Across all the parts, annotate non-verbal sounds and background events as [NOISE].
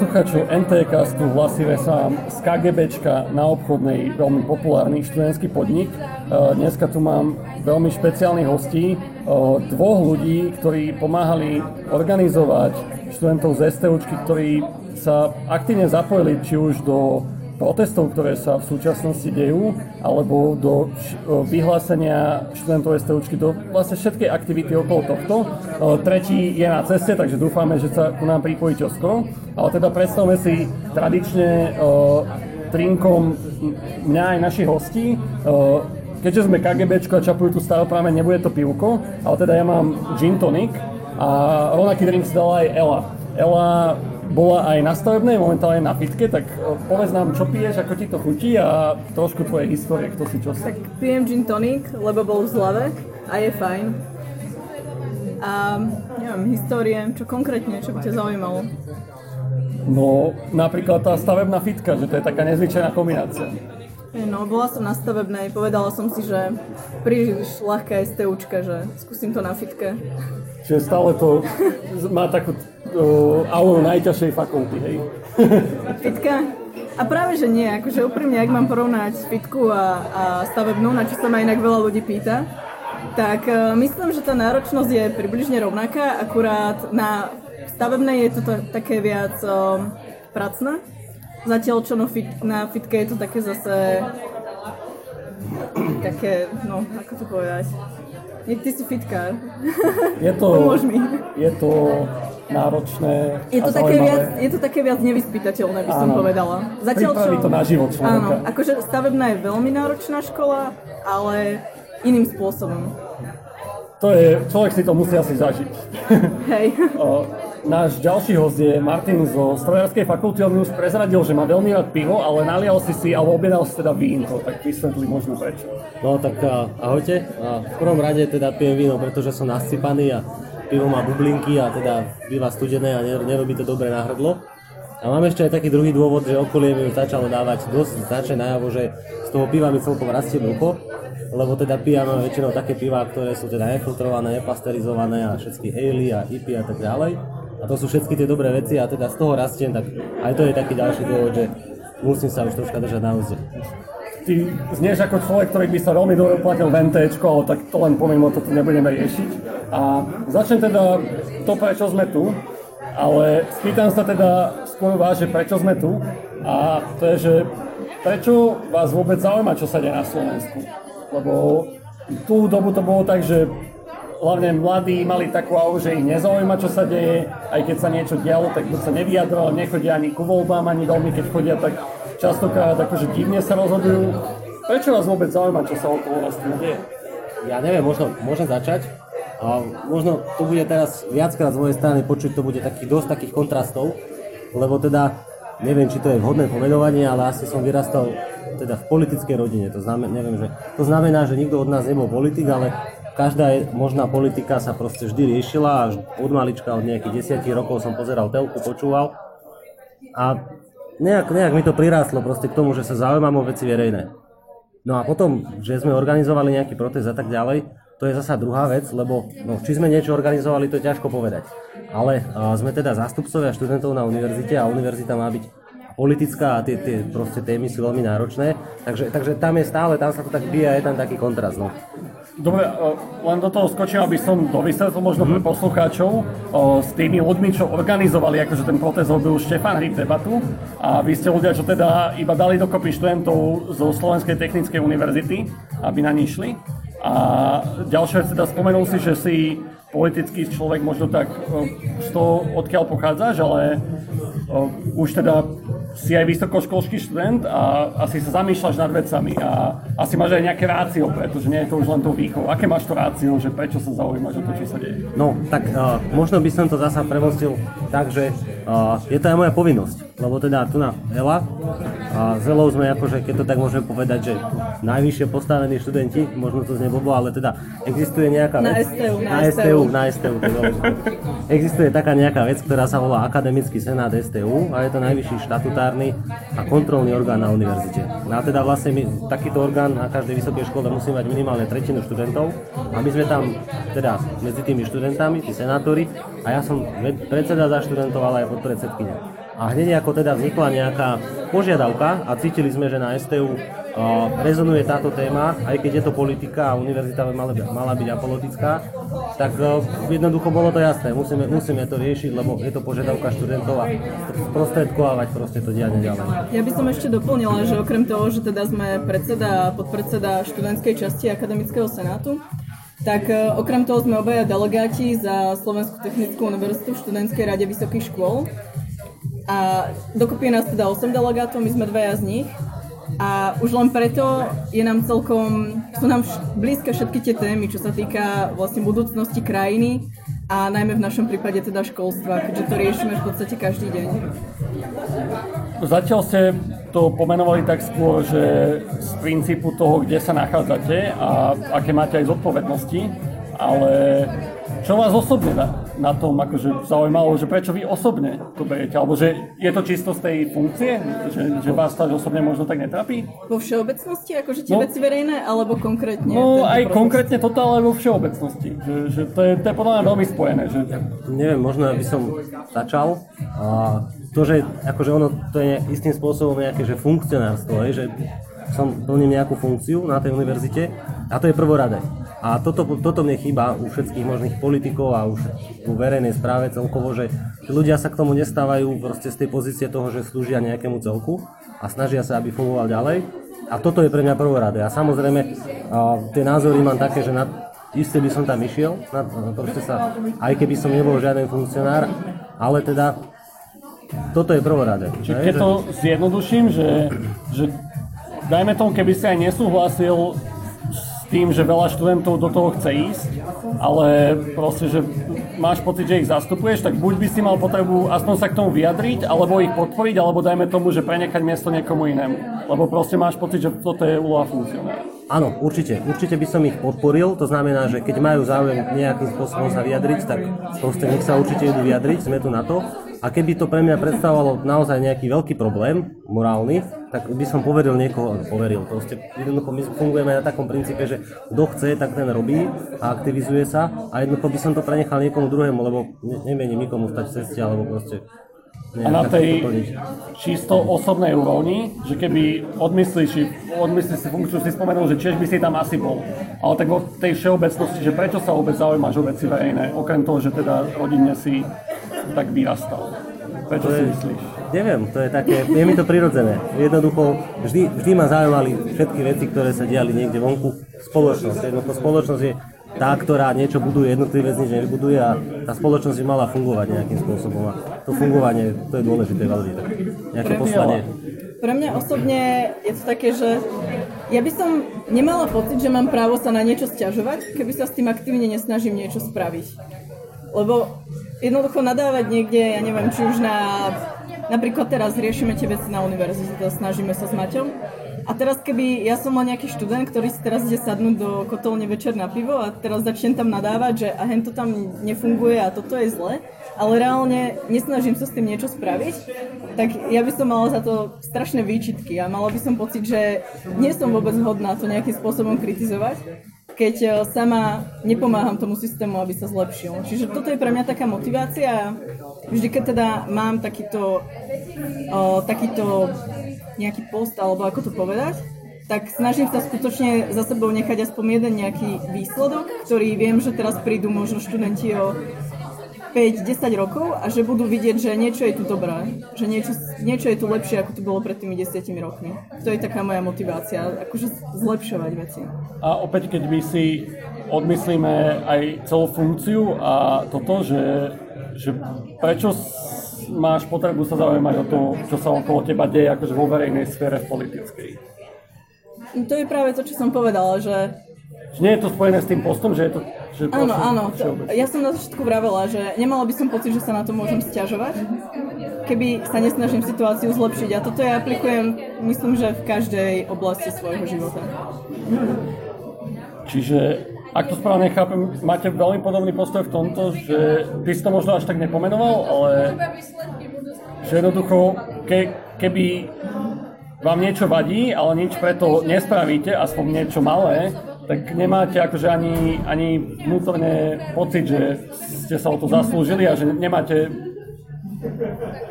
poslucháčov NTCastu Vlasive sám z KGBčka na obchodnej, veľmi populárny študentský podnik. Dneska tu mám veľmi špeciálnych hostí, dvoch ľudí, ktorí pomáhali organizovať študentov z STUčky, ktorí sa aktívne zapojili či už do protestov, ktoré sa v súčasnosti dejú, alebo do vyhlásenia študentov STUčky, do vlastne všetkej aktivity okolo tohto. Tretí je na ceste, takže dúfame, že sa ku nám pripojí čoskoro. Ale teda predstavme si tradične trinkom mňa aj našich hostí. Keďže sme KGBčko a čapujú tu práve, nebude to pivko, ale teda ja mám gin tonic a rovnaký drink si dala aj Ela. Ela bola aj na stavebnej, momentálne na fitke, tak e, povedz nám, čo piješ, ako ti to chutí a trošku tvoje histórie, kto si čo si. Tak pijem gin tonic, lebo bol v zlave a je fajn. A neviem, histórie, čo konkrétne, čo by ťa zaujímalo? No, napríklad tá stavebná fitka, že to je taká nezvyčajná kombinácia. No, bola som na stavebnej, povedala som si, že príliš ľahká STUčka, že skúsim to na fitke. Čiže stále to má takú uh, auru najťažšej fakulty, hej? [LAUGHS] Fitka? A práve, že nie, akože úprimne, ak mám porovnať fitku a, a stavebnú, na čo sa ma inak veľa ľudí pýta, tak uh, myslím, že tá náročnosť je približne rovnaká, akurát na stavebnej je to t- také viac uh, pracné, zatiaľ čo no fit, na fitke je to také zase také, no, ako to povedať, ty si fitkár. Je to, Pomôž mi. Je to náročné je to, a také viac, je to také viac nevyspytateľné, by som Áno. povedala. Pripraví to na život človeka. Áno, akože stavebná je veľmi náročná škola, ale iným spôsobom. To je, človek si to musí asi zažiť. Hej. [LAUGHS] O, Náš ďalší host je Martin zo strojárskej fakulty, on už prezradil, že má veľmi rád pivo, ale nalial si si, alebo objednal si teda vínko, tak vysvetli možno prečo. No tak ahojte. V prvom rade teda pijem víno, pretože som nasypaný a pivo má bublinky a teda býva studené a ner- nerobí to dobre na hrdlo. A mám ešte aj taký druhý dôvod, že okolie mi už začalo dávať dosť značne najavo, že z toho piva mi celkom rastie brucho, lebo teda pijame väčšinou také piva, ktoré sú teda nefiltrované, nepasterizované a všetky ale a IPy a tak ďalej. A to sú všetky tie dobré veci a teda z toho rastiem, tak aj to je taký ďalší dôvod, že musím sa už troška držať na úzde. Ty znieš ako človek, ktorý by sa veľmi dobre uplatil v NTčko, ale tak to len pomimo to tu nebudeme riešiť. A začnem teda to, prečo sme tu, ale spýtam sa teda skôr vás, že prečo sme tu. A to je, že prečo vás vôbec zaujíma, čo sa deje na Slovensku. Lebo tú dobu to bolo tak, že hlavne mladí mali takú auru, že ich nezaujíma, čo sa deje, aj keď sa niečo dialo, tak buď sa nevyjadrovali, nechodia ani ku voľbám, ani veľmi, keď chodia, tak častokrát akože divne sa rozhodujú. Prečo vás vôbec zaujíma, čo sa okolo nás tu deje? Ja neviem, možno môžem začať. A možno to bude teraz viackrát z mojej strany počuť, to bude takých dosť takých kontrastov, lebo teda neviem, či to je vhodné pomenovanie, ale asi som vyrastal teda v politickej rodine. To znamená, neviem, že, to znamená, že nikto od nás nebol politik, ale každá možná politika sa proste vždy riešila a od malička, od nejakých 10 rokov som pozeral telku, počúval a nejak, nejak mi to prirástlo proste k tomu, že sa zaujímam o veci verejné. No a potom, že sme organizovali nejaký protest a tak ďalej, to je zasa druhá vec, lebo no, či sme niečo organizovali, to je ťažko povedať. Ale a, sme teda zástupcovia študentov na univerzite a univerzita má byť politická a tie, tie proste témy sú veľmi náročné, takže, takže tam je stále, tam sa to tak bije a je tam taký kontrast. No. Dobre, o, len do toho skočím, aby som dovysvetlil možno pre poslucháčov o, s tými ľuďmi, čo organizovali akože ten protest, robil Štefan Hryb debatu a vy ste ľudia, čo teda iba dali dokopy študentov zo Slovenskej technickej univerzity, aby na ní šli. A ďalšia vec teda spomenul si, že si politický človek možno tak o, z toho, odkiaľ pochádzaš, ale už teda si aj vysokoškolský študent a asi sa zamýšľaš nad vecami a asi máš aj nejaké rácio, pretože nie je to už len tou výchovou. Aké máš to rácio, že prečo sa zaujímaš o to, čo sa deje? No, tak uh, možno by som to zasa premostil tak, že uh, je to aj moja povinnosť, lebo teda tu na Ela a s Elou sme akože, keď to tak môžeme povedať, že najvyššie postavení študenti, možno to znie blbo, ale teda existuje nejaká Na vec... STU, na na STU. STU, na STU, to je dôležité. Existuje taká nejaká vec, ktorá sa volá Akademický senát STU a je to najvyšší štatutárny a kontrolný orgán na univerzite. No a teda vlastne my, takýto orgán na každej vysokej škole musí mať minimálne tretinu študentov a my sme tam teda medzi tými študentami, tí senátori a ja som predseda za študentov, ale aj podpredsedkynia. A hneď ako teda vznikla nejaká požiadavka a cítili sme, že na STU rezonuje táto téma, aj keď je to politika a univerzita mala, mala byť apolitická, tak jednoducho bolo to jasné, musíme, musíme to riešiť, lebo je to požiadavka študentov a sprostredkovávať proste to dianie ďalej. Ja by som ešte doplnila, že okrem toho, že teda sme predseda a podpredseda študentskej časti Akademického senátu, tak okrem toho sme obaja delegáti za Slovenskú technickú univerzitu v študentskej rade vysokých škôl. A dokopy je nás teda 8 delegátov, my sme dvaja z nich. A už len preto je nám celkom, sú nám blízke všetky tie témy, čo sa týka vlastne budúcnosti krajiny a najmä v našom prípade teda školstva, keďže to riešime v podstate každý deň. Zatiaľ ste to pomenovali tak skôr, že z princípu toho, kde sa nachádzate a aké máte aj zodpovednosti, ale čo vás osobne na, na tom akože zaujímalo, že prečo vy osobne to berete? Alebo že je to čisto z tej funkcie? Že, že vás to osobne možno tak netrapí? Vo všeobecnosti, akože tie no, veci verejné, alebo konkrétne? No aj proces? konkrétne toto, ale vo všeobecnosti. Že, že to, je, to je podľa mňa veľmi spojené. Že... Ja, neviem, možno by som začal. A to, že akože ono to je istým spôsobom nejaké že funkcionárstvo, je, že som plním nejakú funkciu na tej univerzite a to je prvoradé. A toto, toto mne chýba u všetkých možných politikov a už u verejnej správe celkovo, že, ľudia sa k tomu nestávajú proste z tej pozície toho, že slúžia nejakému celku a snažia sa, aby fungoval ďalej. A toto je pre mňa prvoradé. A samozrejme, a tie názory mám také, že na, isté by som tam išiel, na, proste sa, aj keby som nebol žiaden funkcionár, ale teda toto je prvoradé. Čiže keď to zjednoduším, že, že dajme tomu, keby si aj nesúhlasil tým, že veľa študentov do toho chce ísť, ale proste, že máš pocit, že ich zastupuješ, tak buď by si mal potrebu aspoň sa k tomu vyjadriť, alebo ich podporiť, alebo dajme tomu, že prenechať miesto niekomu inému. Lebo proste máš pocit, že toto je úloha funkcionára. Áno, určite. Určite by som ich podporil. To znamená, že keď majú záujem nejakým spôsobom sa vyjadriť, tak proste nech sa určite idú vyjadriť, sme tu na to. A keby to pre mňa predstavovalo naozaj nejaký veľký problém, morálny, tak by som poveril niekoho, poveril. Proste jednoducho my fungujeme na takom princípe, že kto chce, tak ten robí a aktivizuje sa a jednoducho by som to prenechal niekomu druhému, lebo nemienim nikomu stať v ceste, alebo proste a na tej čisto osobnej úrovni, že keby odmyslíš, odmyslíš si funkciu, si spomenul, že tiež by si tam asi bol. Ale tak vo tej všeobecnosti, že prečo sa vôbec zaujímaš o veci verejné, okrem toho, že teda rodinne si tak vyrastal. Prečo to si je, myslíš? Neviem, to je také, je mi to prirodzené. Jednoducho, vždy, vždy ma zaujímali všetky veci, ktoré sa diali niekde vonku. Spoločnosť, jednoducho spoločnosť je tá, ktorá niečo buduje, jednotlivec nič nevybuduje a tá spoločnosť by mala fungovať nejakým spôsobom. A to fungovanie, to je dôležité veľmi. Tak nejaké poslanie. Pre mňa osobne je to také, že ja by som nemala pocit, že mám právo sa na niečo stiažovať, keby sa s tým aktívne nesnažím niečo spraviť. Lebo jednoducho nadávať niekde, ja neviem, či už na... Napríklad teraz riešime tie veci na univerzite, snažíme sa s Maťom. A teraz keby ja som len nejaký študent, ktorý si teraz ide sadnúť do kotolne večer na pivo a teraz začnem tam nadávať, že a hen to tam nefunguje a toto je zle, ale reálne nesnažím sa s tým niečo spraviť, tak ja by som mala za to strašné výčitky a mala by som pocit, že nie som vôbec hodná to nejakým spôsobom kritizovať, keď e, sama nepomáham tomu systému, aby sa zlepšil. Čiže toto je pre mňa taká motivácia. Vždy, keď teda mám takýto, o, takýto nejaký post, alebo ako to povedať, tak snažím sa skutočne za sebou nechať aspoň jeden nejaký výsledok, ktorý viem, že teraz prídu možno študenti o 5-10 rokov a že budú vidieť, že niečo je tu dobré, že niečo, niečo je tu lepšie, ako tu bolo pred tými 10 rokmi. To je taká moja motivácia, akože zlepšovať veci. A opäť, keď my si odmyslíme aj celú funkciu a toto, že, že prečo máš potrebu sa zaujímať o to, čo sa okolo teba deje, akože vo verejnej sfére, v politickej. To je práve to, čo som povedala, že... Že nie je to spojené s tým postom, že je to... Že áno, áno. To, ja som na začiatku vravela, že nemala by som pocit, že sa na to môžem stiažovať, keby sa nesnažím situáciu zlepšiť. A toto ja aplikujem, myslím, že v každej oblasti svojho života. Čiže ak to správne chápem, máte veľmi podobný postoj v tomto, že ty si to možno až tak nepomenoval, ale že jednoducho, ke, keby vám niečo vadí, ale nič preto nespravíte, aspoň niečo malé, tak nemáte akože ani, ani vnútorne pocit, že ste sa o to zaslúžili a že nemáte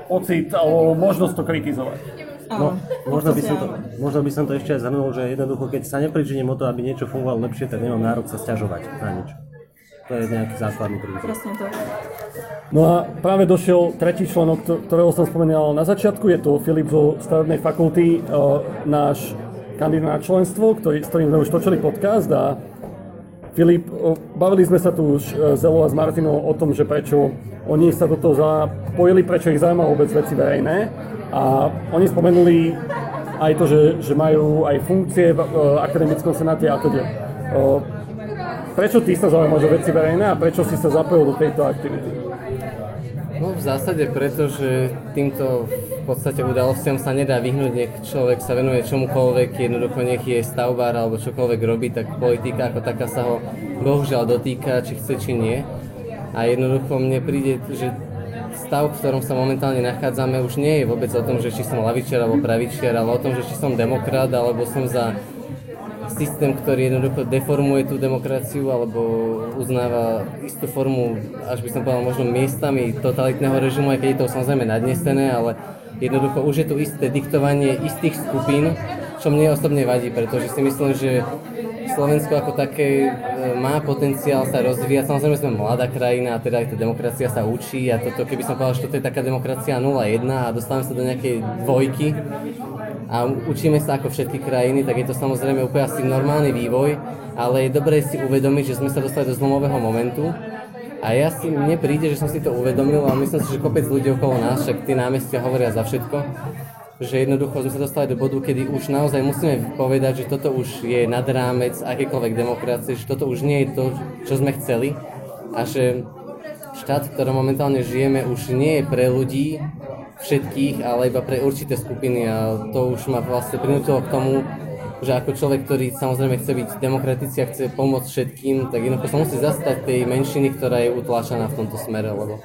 pocit alebo možnosť to kritizovať. No, možno by, som to, možno by som to ešte aj zhrnul, že jednoducho, keď sa nepričiním o to, aby niečo fungovalo lepšie, tak nemám nárok sa sťažovať na nič. To je nejaký základný princíp. Presne to. No a práve došiel tretí členok, ktorého som spomínal na začiatku, je to Filip zo stavebnej fakulty, náš kandidát na členstvo, ktorý, s ktorým sme už točili podcast a Filip, e, bavili sme sa tu už e, s Elo a s Martinou o tom, že prečo oni sa do toho zapojili, prečo ich zaujíma vôbec veci verejné a oni spomenuli aj to, že, že majú aj funkcie v akademickom senáte a teda. Prečo ty sa zaujímaš o veci verejné a prečo si sa zapojil do tejto aktivity? No v zásade preto, že týmto v podstate udalostiam sa nedá vyhnúť, nech človek sa venuje čomukoľvek, jednoducho nech je stavbár alebo čokoľvek robí, tak politika ako taká sa ho bohužiaľ dotýka, či chce, či nie. A jednoducho mne príde, že stav, v ktorom sa momentálne nachádzame, už nie je vôbec o tom, že či som lavičiar alebo pravičiar, ale o tom, že či som demokrat alebo som za systém, ktorý jednoducho deformuje tú demokraciu alebo uznáva istú formu, až by som povedal možno miestami totalitného režimu, aj keď je to samozrejme nadnesené, ale jednoducho už je tu isté diktovanie istých skupín, čo mne osobne vadí, pretože si myslím, že Slovensko ako také e, má potenciál sa rozvíjať. Samozrejme sme mladá krajina a teda aj tá demokracia sa učí a toto, keby som povedal, že toto je taká demokracia 0-1 a dostávame sa do nejakej dvojky, a učíme sa ako všetky krajiny, tak je to samozrejme úplne asi normálny vývoj, ale je dobré si uvedomiť, že sme sa dostali do zlomového momentu. A ja si, mne príde, že som si to uvedomil a myslím si, že kopec ľudí okolo nás, však tí námestia hovoria za všetko, že jednoducho sme sa dostali do bodu, kedy už naozaj musíme povedať, že toto už je nad rámec akékoľvek demokracie, že toto už nie je to, čo sme chceli a že štát, v ktorom momentálne žijeme, už nie je pre ľudí, všetkých, ale iba pre určité skupiny a to už ma vlastne prinútilo k tomu, že ako človek, ktorý samozrejme chce byť demokratický a chce pomôcť všetkým, tak jednoducho sa musí zastať tej menšiny, ktorá je utláčaná v tomto smere, lebo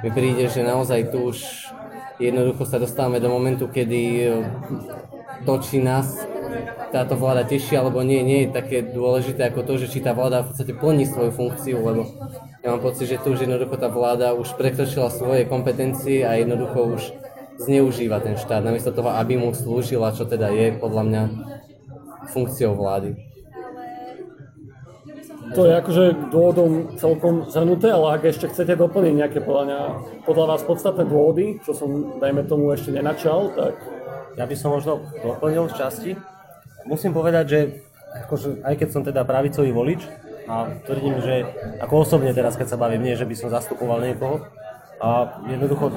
mi príde, že naozaj tu už jednoducho sa dostávame do momentu, kedy to, či nás táto vláda teší alebo nie, nie je také dôležité ako to, že či tá vláda v podstate plní svoju funkciu, lebo ja mám pocit, že tu už jednoducho tá vláda už prekročila svoje kompetencie a jednoducho už zneužíva ten štát, namiesto toho, aby mu slúžila, čo teda je podľa mňa funkciou vlády. To je akože dôvodom celkom zhrnuté, ale ak ešte chcete doplniť nejaké podľa, mňa, podľa vás podstatné dôvody, čo som, dajme tomu, ešte nenačal, tak... Ja by som možno doplnil z časti. Musím povedať, že akože, aj keď som teda pravicový volič, a tvrdím, že ako osobne teraz, keď sa bavím, nie, že by som zastupoval niekoho, a jednoducho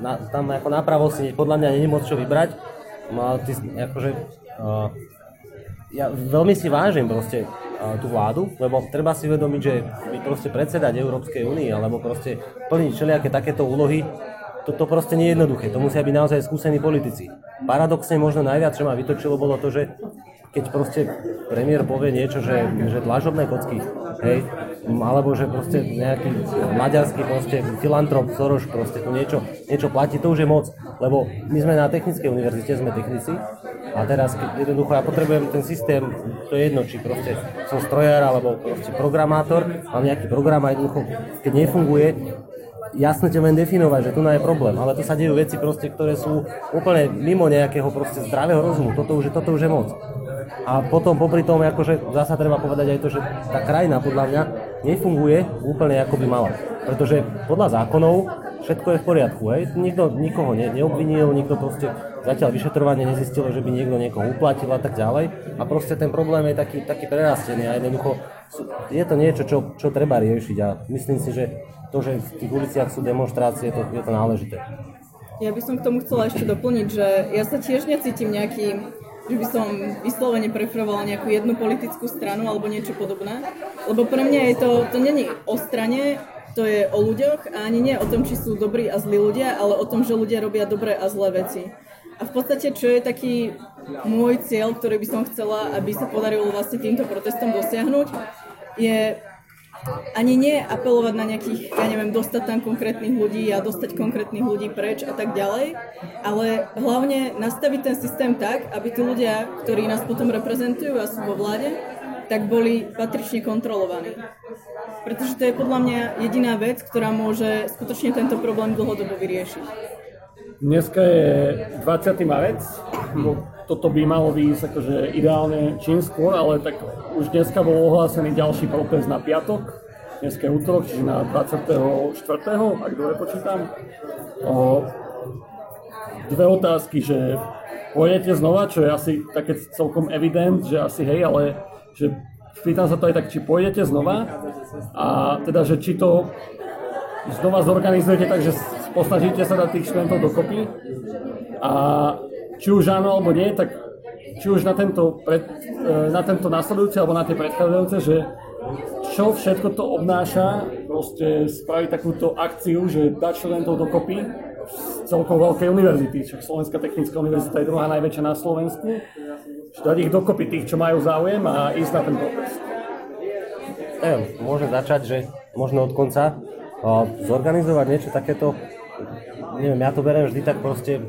na, tam ako napravo si podľa mňa není moc čo vybrať. No, ty, akože, uh, ja veľmi si vážim proste tú vládu, lebo treba si uvedomiť, že by proste predsedať Európskej únii alebo proste plniť všelijaké takéto úlohy, to, to proste nie je jednoduché. To musia byť naozaj skúsení politici. Paradoxne možno najviac, čo ma vytočilo, bolo to, že keď proste premiér povie niečo, že, že dlažobné kocky, hej, alebo že proste nejaký maďarský proste filantrop Soros proste tu niečo, niečo platí, to už je moc, lebo my sme na technickej univerzite, sme technici a teraz jednoducho ja potrebujem ten systém, to je jedno, či proste som strojár alebo proste programátor, mám nejaký program a jednoducho, keď nefunguje, jasne ťa len definovať, že tu je problém, ale tu sa dejú veci proste, ktoré sú úplne mimo nejakého proste zdravého rozumu, toto už je, toto už je moc. A potom popri tom, akože zasa treba povedať aj to, že tá krajina podľa mňa nefunguje úplne ako by mala. Pretože podľa zákonov všetko je v poriadku. Hej? Nikto nikoho ne, neobvinil, nikto proste zatiaľ vyšetrovanie nezistilo, že by niekto niekoho uplatil a tak ďalej. A proste ten problém je taký, taký prerastený a jednoducho je to niečo, čo, čo treba riešiť a myslím si, že to, že v tých uliciach sú demonstrácie, to, je to náležité. Ja by som k tomu chcela ešte doplniť, že ja sa tiež necítim nejaký že by som vyslovene preferovala nejakú jednu politickú stranu alebo niečo podobné. Lebo pre mňa je to, to není o strane, to je o ľuďoch a ani nie o tom, či sú dobrí a zlí ľudia, ale o tom, že ľudia robia dobré a zlé veci. A v podstate, čo je taký môj cieľ, ktorý by som chcela, aby sa podarilo vlastne týmto protestom dosiahnuť, je ani nie apelovať na nejakých, ja neviem, dostať tam konkrétnych ľudí a dostať konkrétnych ľudí preč a tak ďalej, ale hlavne nastaviť ten systém tak, aby tí ľudia, ktorí nás potom reprezentujú a sú vo vláde, tak boli patrične kontrolovaní. Pretože to je podľa mňa jediná vec, ktorá môže skutočne tento problém dlhodobo vyriešiť. Dneska je 20. marec, toto by malo výjsť akože ideálne čím skôr, ale tak už dneska bol ohlásený ďalší protest na piatok, dneska je útorok, čiže na 24. ak dobre počítam. O, dve otázky, že pôjdete znova, čo je asi také celkom evident, že asi hej, ale že pýtam sa to aj tak, či pôjdete znova a teda, že či to znova zorganizujete tak, že posnažíte sa dať tých študentov dokopy a či už áno alebo nie, tak či už na tento, pred, e, na tento nasledujúci alebo na tie predchádzajúce, že čo všetko to obnáša, proste spraviť takúto akciu, že dať študentov dokopy z celkovo veľkej univerzity, čo Slovenská technická univerzita je druhá najväčšia na Slovensku, dať ich dokopy tých, čo majú záujem a ísť na ten protest. Neviem, môže začať, že možno od konca zorganizovať niečo takéto, neviem, ja to beriem vždy tak proste,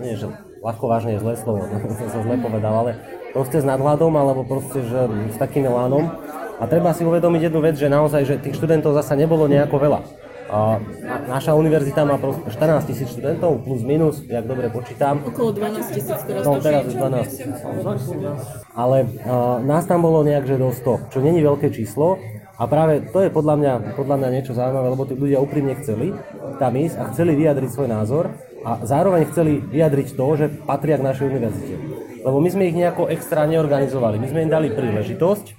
nie, že ľahko vážne je zlé slovo, [LAUGHS] som zle povedal, ale proste s nadhľadom alebo proste, že s takým elánom. A treba si uvedomiť jednu vec, že naozaj, že tých študentov zasa nebolo nejako veľa. A naša univerzita má 14 tisíc študentov, plus minus, jak dobre počítam. Okolo 12 tisíc teraz. No teraz už 12 Ale uh, nás tam bolo nejak, že do 100, čo není veľké číslo. A práve to je podľa mňa, podľa mňa niečo zaujímavé, lebo tí ľudia úprimne chceli tam ísť a chceli vyjadriť svoj názor a zároveň chceli vyjadriť to, že patria k našej univerzite. Lebo my sme ich nejako extra neorganizovali. My sme im dali príležitosť,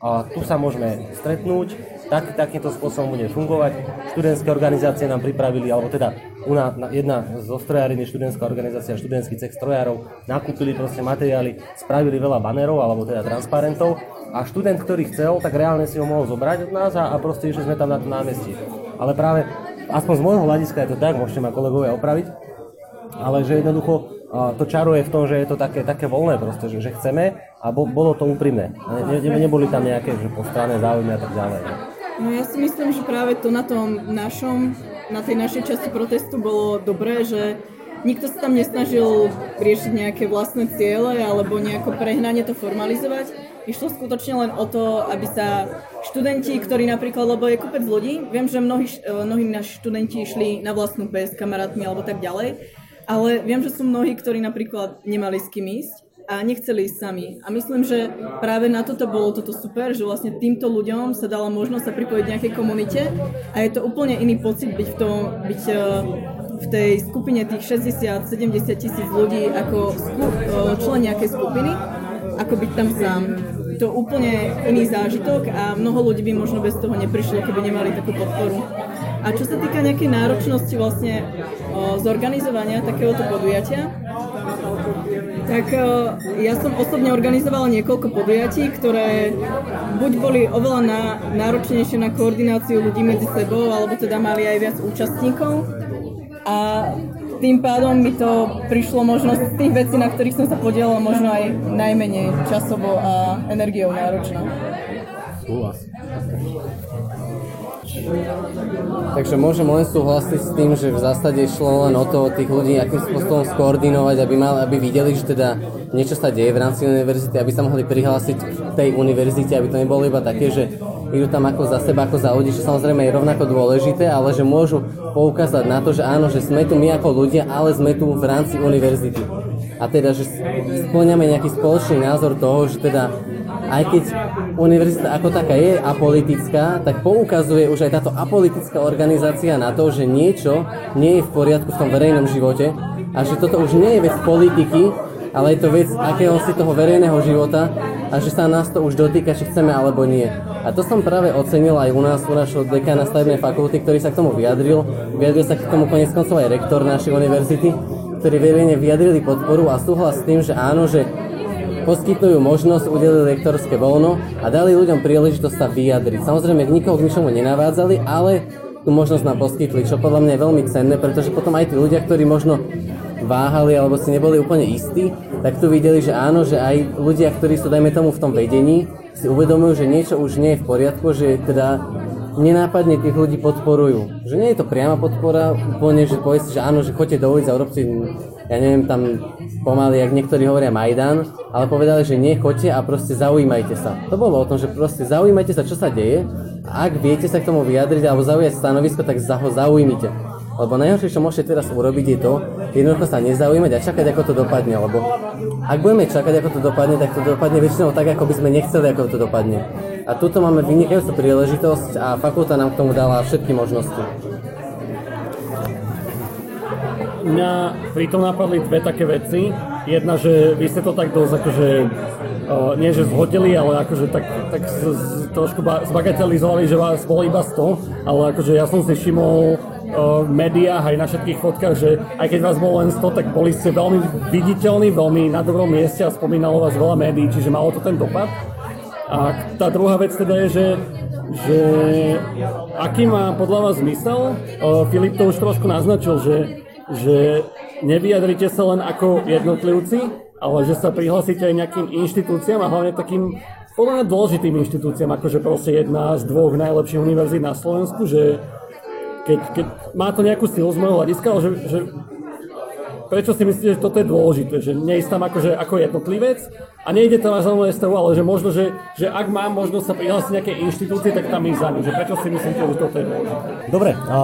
a tu sa môžeme stretnúť, tak, takýmto spôsobom bude fungovať. Študentské organizácie nám pripravili, alebo teda una, jedna zo strojáriny, študentská organizácia, študentský cech strojárov, nakúpili proste materiály, spravili veľa banerov, alebo teda transparentov a študent, ktorý chcel, tak reálne si ho mohol zobrať od nás a, a proste išli sme tam na to námestie. Ale práve, aspoň z môjho hľadiska je to tak, môžete ma kolegovia opraviť, ale že jednoducho to čaro je v tom, že je to také, také voľné proste, že, že chceme a bo, bolo to úprimné. Ne, ne, neboli tam nejaké že postranné záujmy a tak ďalej. No ja si myslím, že práve to na tom našom, na tej našej časti protestu bolo dobré, že nikto sa tam nesnažil riešiť nejaké vlastné ciele alebo nejako prehnanie to formalizovať. Išlo skutočne len o to, aby sa študenti, ktorí napríklad, lebo je kopec ľudí, viem, že mnohí, mnohí naši študenti išli na vlastnú s kamarátmi alebo tak ďalej, ale viem, že sú mnohí, ktorí napríklad nemali s kým ísť a nechceli ísť sami. A myslím, že práve na toto bolo toto super, že vlastne týmto ľuďom sa dala možnosť sa pripojiť nejakej komunite a je to úplne iný pocit byť v tom, byť eh, v tej skupine tých 60-70 tisíc ľudí ako eh, člen nejakej skupiny, ako byť tam sám. To úplne iný zážitok a mnoho ľudí by možno bez toho neprišlo, keby nemali takú podporu. A čo sa týka nejakej náročnosti vlastne o, zorganizovania takéhoto podujatia, tak o, ja som osobne organizovala niekoľko podujatí, ktoré buď boli oveľa na, náročnejšie na koordináciu ľudí medzi sebou, alebo teda mali aj viac účastníkov. A tým pádom mi to prišlo možno z tých vecí, na ktorých som sa podielala možno aj najmenej časovo a energiou náročná. Takže môžem len súhlasiť s tým, že v zásade išlo len o to tých ľudí akým spôsobom skoordinovať, aby, mal, aby videli, že teda niečo sa deje v rámci univerzity, aby sa mohli prihlásiť tej univerzite, aby to nebolo iba také, že idú tam ako za seba, ako za ľudí, čo samozrejme je rovnako dôležité, ale že môžu poukázať na to, že áno, že sme tu my ako ľudia, ale sme tu v rámci univerzity. A teda, že splňame nejaký spoločný názor toho, že teda aj keď univerzita ako taká je apolitická, tak poukazuje už aj táto apolitická organizácia na to, že niečo nie je v poriadku v tom verejnom živote a že toto už nie je vec politiky, ale je to vec akéhosi toho verejného života a že sa nás to už dotýka, či chceme alebo nie. A to som práve ocenil aj u nás, u našho dekana stavebnej fakulty, ktorý sa k tomu vyjadril. Vyjadril sa k tomu konec koncov aj rektor našej univerzity, ktorí verejne vyjadrili podporu a súhlas s tým, že áno, že poskytujú možnosť, udelili lektorské voľno a dali ľuďom príležitosť sa vyjadriť. Samozrejme, nikoho k ničomu nenavádzali, ale tú možnosť nám poskytli, čo podľa mňa je veľmi cenné, pretože potom aj tí ľudia, ktorí možno váhali alebo si neboli úplne istí, tak tu videli, že áno, že aj ľudia, ktorí sú, dajme tomu, v tom vedení, si uvedomujú, že niečo už nie je v poriadku, že teda nenápadne tých ľudí podporujú. Že nie je to priama podpora, úplne, že povie že áno, že choďte do ulic a urobte ja neviem, tam pomaly, jak niektorí hovoria Majdan, ale povedali, že nie, choďte a proste zaujímajte sa. To bolo o tom, že proste zaujímajte sa, čo sa deje a ak viete sa k tomu vyjadriť alebo zaujať stanovisko, tak za ho zaujímite. Lebo najhoršie, čo môžete teraz urobiť je to, jednoducho sa nezaujímať a čakať, ako to dopadne. Lebo ak budeme čakať, ako to dopadne, tak to dopadne väčšinou tak, ako by sme nechceli, ako to dopadne. A tuto máme vynikajúcu príležitosť a fakulta nám k tomu dala všetky možnosti. Mňa pri tom napadli dve také veci. Jedna, že vy ste to tak dosť akože, uh, nie že zhodili, ale akože tak, tak z, z, trošku ba, zbagatelizovali, že vás bolo iba 100, ale akože ja som si všimol uh, v médiách aj na všetkých fotkách, že aj keď vás bolo len 100, tak boli ste veľmi viditeľní, veľmi na dobrom mieste a spomínalo vás veľa médií, čiže malo to ten dopad. A tá druhá vec teda je, že, že aký má podľa vás zmysel, uh, Filip to už trošku naznačil, že že nevyjadrite sa len ako jednotlivci, ale že sa prihlásite aj nejakým inštitúciám a hlavne takým podľa mňa dôležitým inštitúciám, akože proste jedna z dvoch najlepších univerzít na Slovensku, že keď, keď má to nejakú silu z môjho hľadiska, že, že prečo si myslíte, že toto je dôležité, že nejsť tam akože ako jednotlivec a nejde tam na zaujímavé stavu, ale že možno, že, že ak mám možnosť sa prihlásiť nejaké inštitúcie, tak tam ísť za ním, že prečo si myslíte, že toto je dôležité? Dobre, a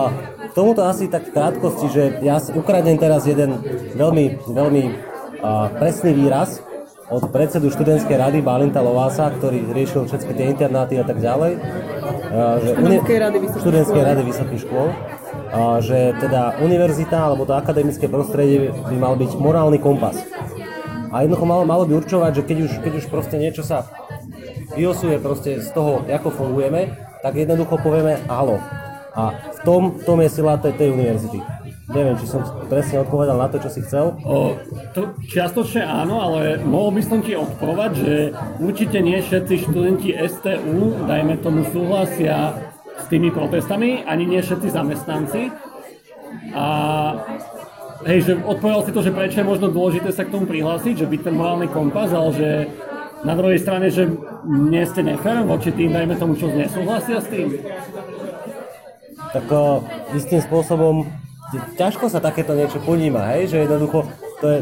tomuto asi tak v krátkosti, že ja ukradnem teraz jeden veľmi, veľmi a, presný výraz od predsedu študentskej rady Balinta Lovása, ktorý riešil všetky tie internáty a tak ďalej. Že Študentskej rady vysokých študentskej škôl. rady vysokých škôl. Že teda univerzita alebo to akademické prostredie by mal byť morálny kompas. A jednoducho malo, malo by určovať, že keď už, keď už proste niečo sa vyosuje proste z toho, ako fungujeme, tak jednoducho povieme halo. A v tom, v tom je sila tej, tej univerzity. Neviem, či som presne odpovedal na to, čo si chcel. O, to čiastočne áno, ale mohol by som ti odporovať, že určite nie všetci študenti STU, dajme tomu, súhlasia s tými protestami, ani nie všetci zamestnanci. A hej, že odpovedal si to, že prečo je možno dôležité sa k tomu prihlásiť, že byť ten morálny kompas, ale že na druhej strane, že nie ste nefér voči tým, dajme tomu, čo nesúhlasia s tým. tak o, istým spôsobom ťažko sa takéto niečo poníma, hej, že jednoducho to je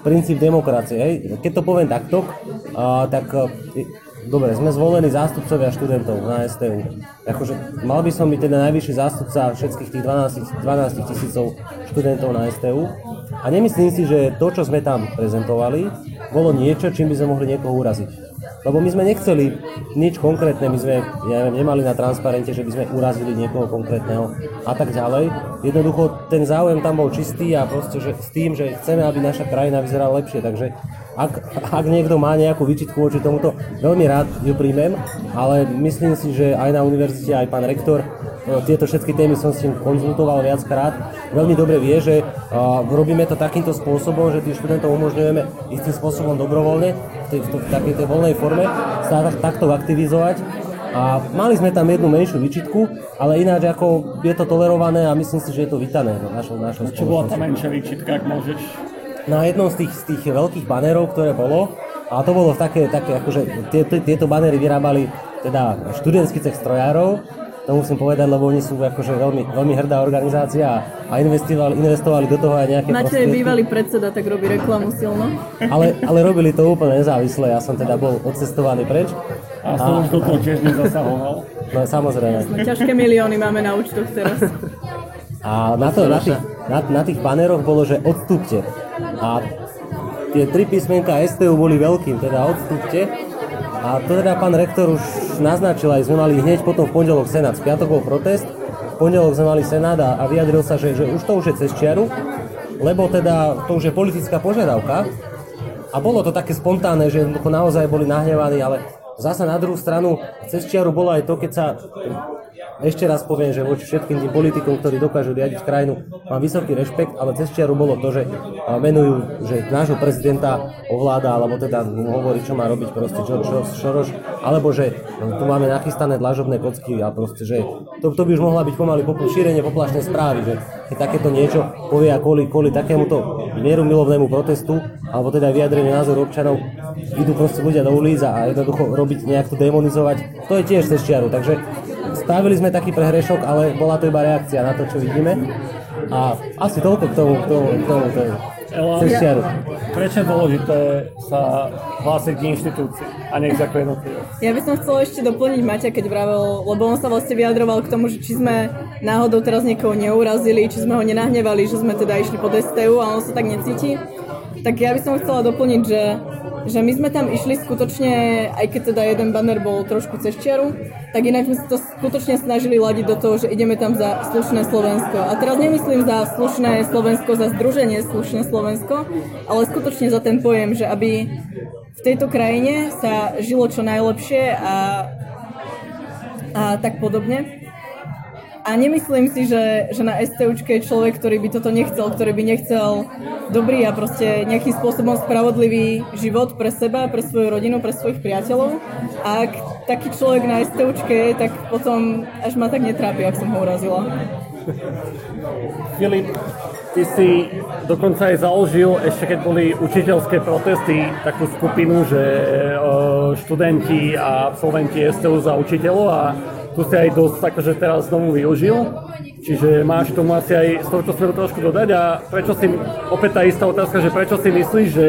princíp demokracie, hej. Keď to poviem takto, a, tak i- dobre, sme zvolení zástupcovia študentov na STU. Akože mal by som byť teda najvyšší zástupca všetkých tých 12, 12 tisícov študentov na STU a nemyslím si, že to, čo sme tam prezentovali, bolo niečo, čím by sme mohli niekoho uraziť. Lebo my sme nechceli nič konkrétne, my sme ja neviem, nemali na transparente, že by sme urazili niekoho konkrétneho a tak ďalej. Jednoducho ten záujem tam bol čistý a proste že s tým, že chceme, aby naša krajina vyzerala lepšie. Takže ak, ak niekto má nejakú výčitku voči tomuto, veľmi rád ju príjmem, ale myslím si, že aj na univerzite, aj pán rektor, tieto všetky témy som s ním konzultoval viackrát, veľmi dobre vie, že a, robíme to takýmto spôsobom, že tých študentov umožňujeme istým spôsobom dobrovoľne, v, tej, v, to- v takej tej voľnej forme, sa tak- takto aktivizovať. A mali sme tam jednu menšiu výčitku, ale ináč ako je to tolerované a myslím si, že je to vítané našou, našou Čo bola tá menšia výčitka, ak môžeš? na jednom z tých, z tých veľkých banerov, ktoré bolo, a to bolo také, také akože tie, tie, tieto banery vyrábali teda študentský cech strojárov, to musím povedať, lebo oni sú akože veľmi, veľmi hrdá organizácia a, investovali, investovali do toho aj nejaké je prostriedky. bývalý predseda, tak robí reklamu silno. Ale, ale robili to úplne nezávisle, ja som teda bol odcestovaný preč. A som už do toho tiež nezasahoval. No samozrejme. Ťažké milióny máme na účtoch teraz. A na, to, na, tých, na, na tých baneroch bolo, že odstúpte. A tie tri písmenka STU boli veľkým, teda odstúpte. A to teda pán rektor už naznačil, aj sme mali hneď potom v pondelok senát. V piatok bol protest, v pondelok sme mali senát a, a vyjadril sa, že, že už to už je cez čiaru, lebo teda to už je politická požiadavka. A bolo to také spontánne, že naozaj boli nahnevaní, ale zasa na druhú stranu cez čiaru bolo aj to, keď sa ešte raz poviem, že voči všetkým tým politikom, ktorí dokážu riadiť krajinu, mám vysoký rešpekt, ale cez čiaru bolo to, že menujú, že nášho prezidenta ovláda, alebo teda mu hovorí, čo má robiť proste George Soros, alebo že no, tu máme nachystané dlažobné kocky a proste, že to, to by už mohla byť pomaly popl- šírenie poplašnej správy, že keď takéto niečo povie a kvôli, kvôli takémuto mierumilovnému protestu, alebo teda vyjadrenie názoru občanov, idú proste ľudia do ulic a jednoducho robiť nejak to demonizovať, to je tiež cez čiaru, takže Spravili sme taký prehrešok, ale bola to iba reakcia na to, čo vidíme. A asi toľko k tomu, k tomu, k tomu, k tomu. Ela, prečo je dôležité sa hlásiť k inštitúcii a nech ako jednotlivec? Ja by som chcela ešte doplniť Maťa, keď vravel, lebo on sa vlastne vyjadroval k tomu, že či sme náhodou teraz niekoho neurazili, či sme ho nenahnevali, že sme teda išli pod STU a on sa tak necíti. Tak ja by som chcela doplniť, že, že my sme tam išli skutočne, aj keď teda jeden banner bol trošku cez čiaru, tak inak sme sa to skutočne snažili ladiť do toho, že ideme tam za slušné Slovensko. A teraz nemyslím za slušné Slovensko, za združenie slušné Slovensko, ale skutočne za ten pojem, že aby v tejto krajine sa žilo čo najlepšie a, a tak podobne. A nemyslím si, že, že na STUčke je človek, ktorý by toto nechcel, ktorý by nechcel dobrý a proste nejakým spôsobom spravodlivý život pre seba, pre svoju rodinu, pre svojich priateľov. A ak taký človek na STUčke je, tak potom až ma tak netrápi, ak som ho urazila. Filip, ty si dokonca aj založil, ešte keď boli učiteľské protesty, takú skupinu, že e, študenti a absolventi STU za učiteľov a tu si aj dosť akože teraz znovu využil. Čiže máš tomu asi aj z tohto smeru trošku dodať a prečo si, opäť tá istá otázka, že prečo si myslíš, že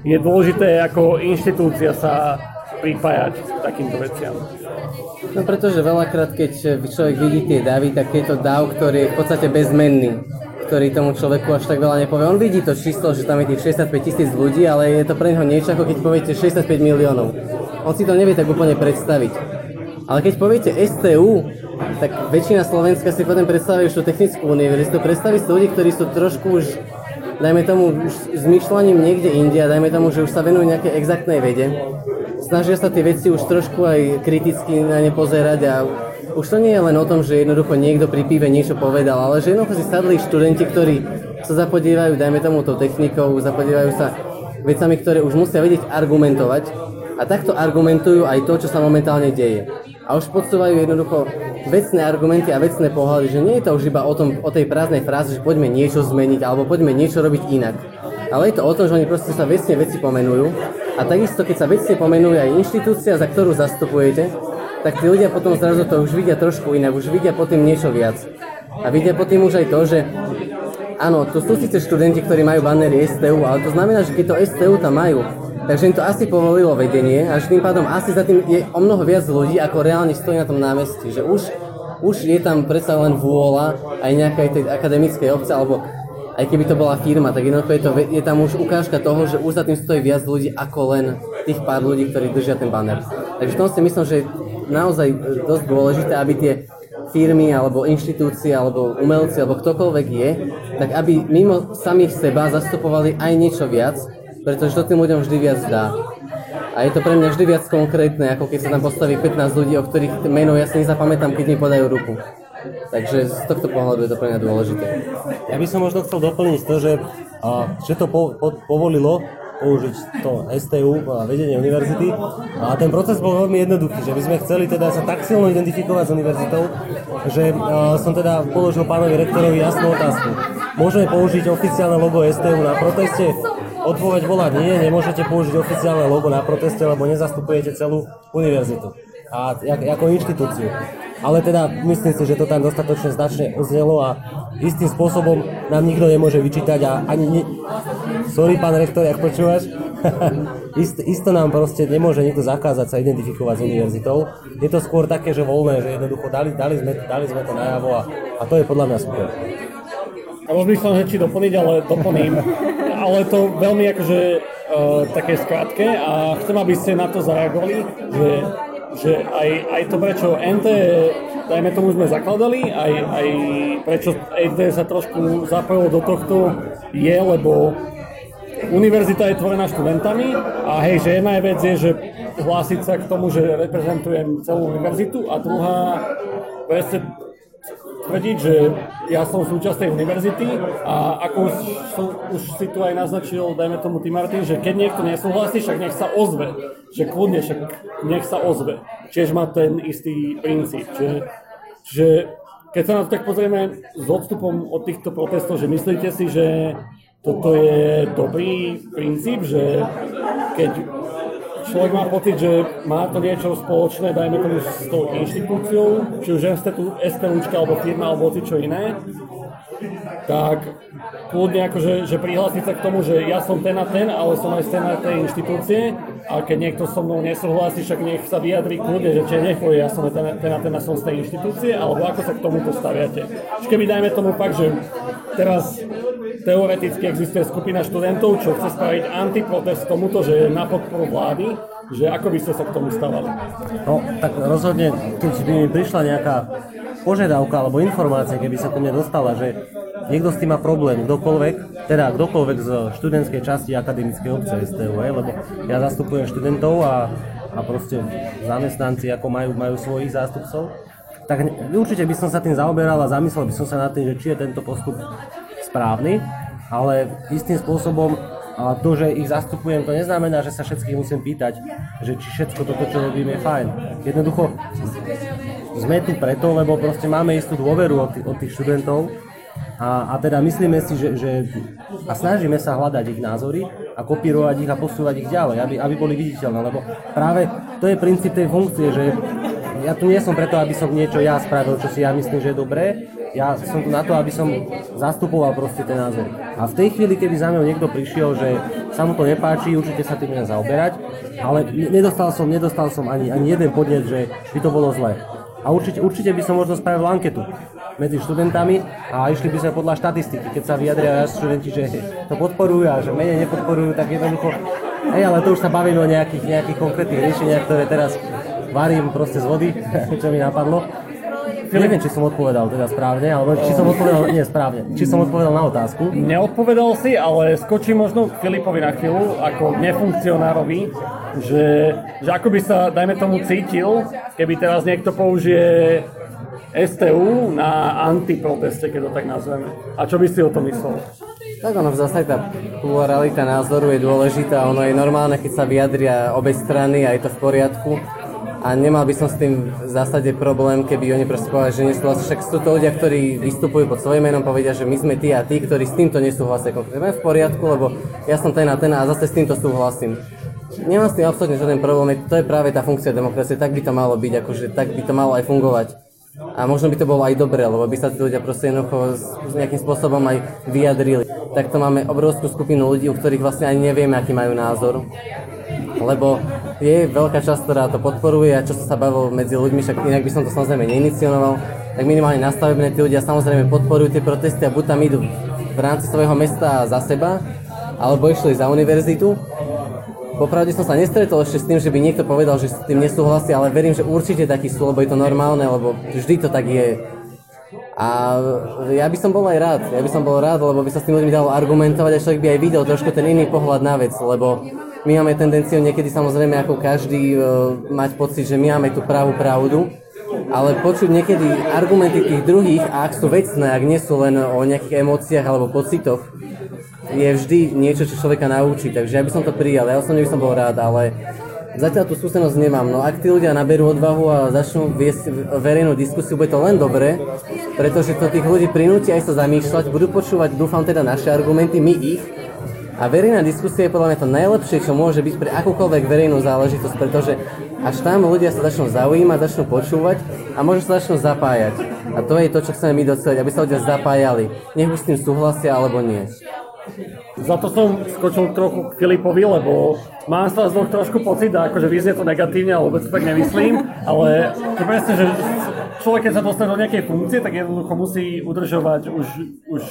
je dôležité ako inštitúcia sa pripájať k takýmto veciam? No pretože veľakrát, keď človek vidí tie davy, tak je to dav, ktorý je v podstate bezmenný ktorý tomu človeku až tak veľa nepovie. On vidí to číslo, že tam je tých 65 tisíc ľudí, ale je to pre neho niečo, ako keď poviete 65 miliónov. On si to nevie tak úplne predstaviť. Ale keď poviete STU, tak väčšina Slovenska si potom predstaví už tú technickú univerzitu. Predstaví si ľudí, ktorí sú trošku už, dajme tomu, už zmyšľaním niekde inde a dajme tomu, že už sa venujú nejakej exaktnej vede. Snažia sa tie veci už trošku aj kriticky na ne pozerať a už to nie je len o tom, že jednoducho niekto pri pive niečo povedal, ale že jednoducho si sadli študenti, ktorí sa zapodievajú, dajme tomu, tou technikou, zapodievajú sa vecami, ktoré už musia vedieť argumentovať a takto argumentujú aj to, čo sa momentálne deje. A už podsúvajú jednoducho vecné argumenty a vecné pohľady, že nie je to už iba o, tom, o tej prázdnej fráze, že poďme niečo zmeniť alebo poďme niečo robiť inak. Ale je to o tom, že oni proste sa vecne veci pomenujú a takisto, keď sa vecne pomenuje aj inštitúcia, za ktorú zastupujete, tak tí ľudia potom zrazu to už vidia trošku inak, už vidia po tým niečo viac. A vidia po tým už aj to, že áno, tu sú síce študenti, ktorí majú banery STU, ale to znamená, že keď to STU tam majú, Takže im to asi povolilo vedenie a že tým pádom asi za tým je o mnoho viac ľudí, ako reálne stojí na tom námestí. Že už, už je tam predsa len vôľa aj nejakej tej akademickej obce, alebo aj keby to bola firma, tak jednoducho je, to, je tam už ukážka toho, že už za tým stojí viac ľudí ako len tých pár ľudí, ktorí držia ten banner. Takže v tom si myslím, že je naozaj dosť dôležité, aby tie firmy alebo inštitúcie alebo umelci alebo ktokoľvek je, tak aby mimo samých seba zastupovali aj niečo viac, pretože to tým ľuďom vždy viac dá. A je to pre mňa vždy viac konkrétne, ako keď sa tam postaví 15 ľudí, o ktorých meno ja si nezapamätám, keď mi podajú ruku. Takže z tohto pohľadu je to pre mňa dôležité. Ja by som možno chcel doplniť to, že, a, že to po, po, povolilo použiť to STU a vedenie univerzity. A ten proces bol veľmi jednoduchý, že my sme chceli teda sa tak silno identifikovať s univerzitou, že a, som teda položil pánovi rektorovi jasnú otázku. Môžeme použiť oficiálne logo STU na proteste? Odpoveď bola nie, nemôžete použiť oficiálne logo na proteste, lebo nezastupujete celú univerzitu a ako inštitúciu. Ale teda myslím si, že to tam dostatočne značne oznelo a istým spôsobom nám nikto nemôže vyčítať a ani... Ne... Sorry, pán rektor, ak počúvaš? [LAUGHS] Ist, isto nám proste nemôže nikto zakázať sa identifikovať s univerzitou. Je to skôr také, že voľné, že jednoducho dali, dali, sme, dali sme to najavo a, a to je podľa mňa super. Ja rozmýšľam, že či doplniť, ale doplním. ale to veľmi akože uh, také skrátke a chcem, aby ste na to zareagovali, že, že aj, aj to, prečo NT, dajme tomu, sme zakladali, aj, aj prečo NT sa trošku zapojilo do tohto, je, lebo univerzita je tvorená študentami a hej, že jedna vec je, že hlásiť sa k tomu, že reprezentujem celú univerzitu a druhá presne tvrdiť, že ja som súčasť tej univerzity a ako som, už si tu aj naznačil, dajme tomu Tim Martin, že keď niekto nesúhlasí, však nech sa ozve. Že kľudne, však nech sa ozve. Čiže má ten istý princíp. Čiže, že keď sa na to tak pozrieme s odstupom od týchto protestov, že myslíte si, že toto je dobrý princíp, že keď človek má pocit, že má to niečo spoločné, dajme tomu s tou inštitúciou, či už STUčka alebo firma alebo čo iné, tak kľudne akože, že prihlásiť sa k tomu, že ja som ten a ten, ale som aj ten a tej inštitúcie a keď niekto so mnou nesúhlasí, však nech sa vyjadri kľudne, že či nech povie, ja som ten, ten a ten a som z tej inštitúcie, alebo ako sa k tomu postaviate. Keby dajme tomu fakt, že teraz teoreticky existuje skupina študentov, čo chce spraviť antiprotest tomuto, že je na podporu vlády, že ako by ste sa k tomu stavali? No, tak rozhodne, keď by mi prišla nejaká požiadavka alebo informácia, keby sa ku mne dostala, že niekto s tým má problém, kdokoľvek, teda kdokoľvek z študentskej časti akademickej obce STU, lebo ja zastupujem študentov a, a proste zamestnanci ako majú, majú svojich zástupcov, tak určite by som sa tým zaoberal a zamyslel by som sa nad tým, že či je tento postup správny, ale istým spôsobom a to, že ich zastupujem, to neznamená, že sa všetkých musím pýtať, že či všetko toto, čo robím, je fajn. Jednoducho sme tu preto, lebo proste máme istú dôveru od, tých, od tých študentov a, a teda myslíme si, že, že a snažíme sa hľadať ich názory a kopírovať ich a posúvať ich ďalej, aby, aby boli viditeľné, lebo práve to je princíp tej funkcie, že ja tu nie som preto, aby som niečo ja spravil, čo si ja myslím, že je dobré, ja som tu na to, aby som zastupoval proste ten názor. A v tej chvíli, keby za mňou niekto prišiel, že sa mu to nepáči, určite sa tým budem zaoberať, ale nedostal som, nedostal som ani, ani jeden podnet, že by to bolo zlé. A určite, určite by som možno spravil anketu medzi študentami a išli by sme podľa štatistiky. Keď sa vyjadria študenti, že to podporujú a že menej nepodporujú, tak jednoducho, hej, ale to už sa bavíme o nejakých, nejakých konkrétnych riešeniach, ktoré teraz varím proste z vody, [LAUGHS] čo mi napadlo. Neviem, či som odpovedal teda správne, alebo či som odpovedal, nie správne, či som odpovedal na otázku. Neodpovedal si, ale skočím možno Filipovi na chvíľu, ako nefunkcionárovi, že, že ako by sa, dajme tomu, cítil, keby teraz niekto použije STU na antiproteste, keď to tak nazveme. A čo by si o tom myslel? Tak ono v zásade tá pluralita názoru je dôležitá, ono je normálne, keď sa vyjadria obe strany a je to v poriadku a nemal by som s tým v zásade problém, keby oni proste povedali, že nesúhlasia. Však sú to ľudia, ktorí vystupujú pod svojím menom, povedia, že my sme tí a tí, ktorí s týmto nesúhlasia. Konkrétne v poriadku, lebo ja som ten a ten a zase s týmto súhlasím. Nemám s tým absolútne žiaden problém, to je práve tá funkcia demokracie, tak by to malo byť, akože tak by to malo aj fungovať. A možno by to bolo aj dobre, lebo by sa tí ľudia proste jednoducho nejakým spôsobom aj vyjadrili. Takto máme obrovskú skupinu ľudí, u ktorých vlastne ani nevieme, aký majú názor lebo je veľká časť, ktorá to podporuje a čo sa bavilo medzi ľuďmi, však inak by som to samozrejme neinicijoval, tak minimálne nastavené tí ľudia samozrejme podporujú tie protesty a buď tam idú v rámci svojho mesta za seba, alebo išli za univerzitu. Popravde som sa nestretol ešte s tým, že by niekto povedal, že s tým nesúhlasí, ale verím, že určite taký sú, lebo je to normálne, lebo vždy to tak je. A ja by som bol aj rád, ja by som bol rád, lebo by sa s tým ľuďmi dalo argumentovať a človek by aj videl trošku ten iný pohľad na vec, lebo my máme tendenciu niekedy samozrejme ako každý e, mať pocit, že my máme tú pravú pravdu, ale počuť niekedy argumenty tých druhých, a ak sú vecné, ak nie sú len o nejakých emóciách alebo pocitoch, je vždy niečo, čo človeka naučí. Takže ja by som to prijal, ja osobne by som bol rád, ale zatiaľ tú skúsenosť nemám. No ak tí ľudia naberú odvahu a začnú viesť verejnú diskusiu, bude to len dobre, pretože to tých ľudí prinúti aj sa zamýšľať, budú počúvať, dúfam teda naše argumenty, my ich, a verejná diskusia je podľa mňa to najlepšie, čo môže byť pre akúkoľvek verejnú záležitosť, pretože až tam ľudia sa začnú zaujímať, začnú počúvať a možno sa začnú zapájať. A to je to, čo chceme my doceliť, aby sa ľudia zapájali. Nech už s tým súhlasia alebo nie. Za to som skočil trochu k Filipovi, lebo mám sa z trošku pocit, a akože vyznie to negatívne, ale vôbec to tak nemyslím, ale to presne, že človek, keď sa dostane do nejakej funkcie, tak jednoducho musí udržovať už, už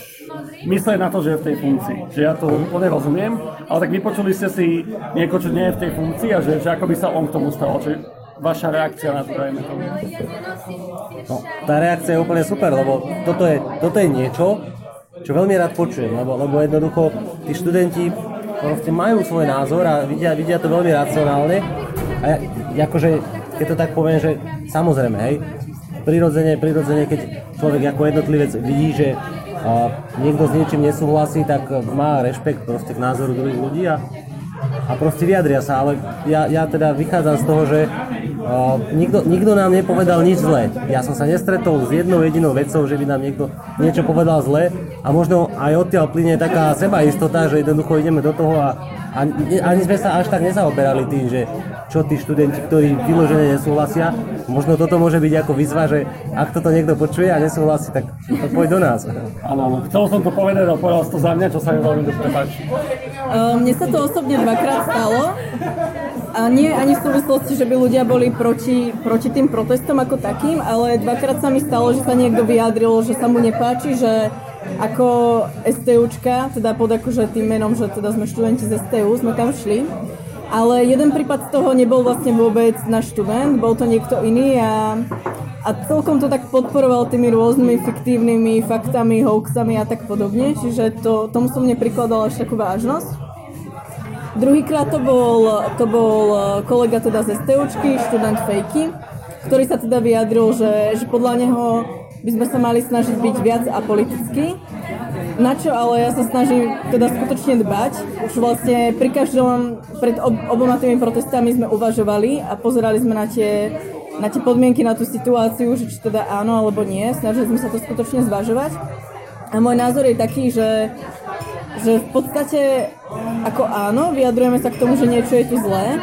mysleť na to, že je v tej funkcii. Že ja to úplne rozumiem, ale tak vypočuli ste si niekoho, čo nie je v tej funkcii a že, že ako by sa on k tomu stal. Čiže vaša reakcia na to, dajme tomu. No, tá reakcia je úplne super, lebo toto je, toto je niečo, čo veľmi rád počujem, lebo, lebo jednoducho tí študenti proste majú svoj názor a vidia, vidia to veľmi racionálne. A ja, akože, keď to tak poviem, že samozrejme, hej, prirodzene, prirodzene, keď človek ako jednotlivec vidí, že a, niekto s niečím nesúhlasí, tak má rešpekt proste k názoru druhých ľudí a, a proste vyjadria sa, ale ja, ja teda vychádzam z toho, že uh, nikto, nikto nám nepovedal nič zlé. Ja som sa nestretol s jednou jedinou vecou, že by nám niekto niečo povedal zlé a možno aj odtiaľ plyne taká sebaistota, že jednoducho ideme do toho a, a ani sme sa až tak nezaoberali tým, že čo tí študenti, ktorí vyložené nesúhlasia, možno toto môže byť ako výzva, že ak toto niekto počuje a nesúhlasí, tak, tak poď do nás. Áno. Chcel som to povedať, ale povedal to za mňa, čo sa mi veľmi dobre páči. Uh, mne sa to osobne dvakrát stalo. A nie ani v súvislosti, že by ľudia boli proti, proti tým protestom ako takým, ale dvakrát sa mi stalo, že sa niekto vyjadril, že sa mu nepáči, že ako STUčka, teda pod akože tým menom, že teda sme študenti z STU, sme tam šli. Ale jeden prípad z toho nebol vlastne vôbec náš študent, bol to niekto iný a, a celkom to tak podporoval tými rôznymi fiktívnymi faktami, hoaxami a tak podobne, čiže to, tomu som neprikladala až takú vážnosť. Druhýkrát to bol, to bol kolega teda z STUčky, študent fejky, ktorý sa teda vyjadril, že, že podľa neho by sme sa mali snažiť byť viac apolitický. Na čo ale ja sa snažím teda skutočne dbať. Už vlastne pri každom, pred ob, oboma tými protestami sme uvažovali a pozerali sme na tie, na tie podmienky, na tú situáciu, že či teda áno alebo nie. Snažili sme sa to skutočne zvažovať. A môj názor je taký, že že v podstate ako áno, vyjadrujeme sa k tomu, že niečo je tu zlé,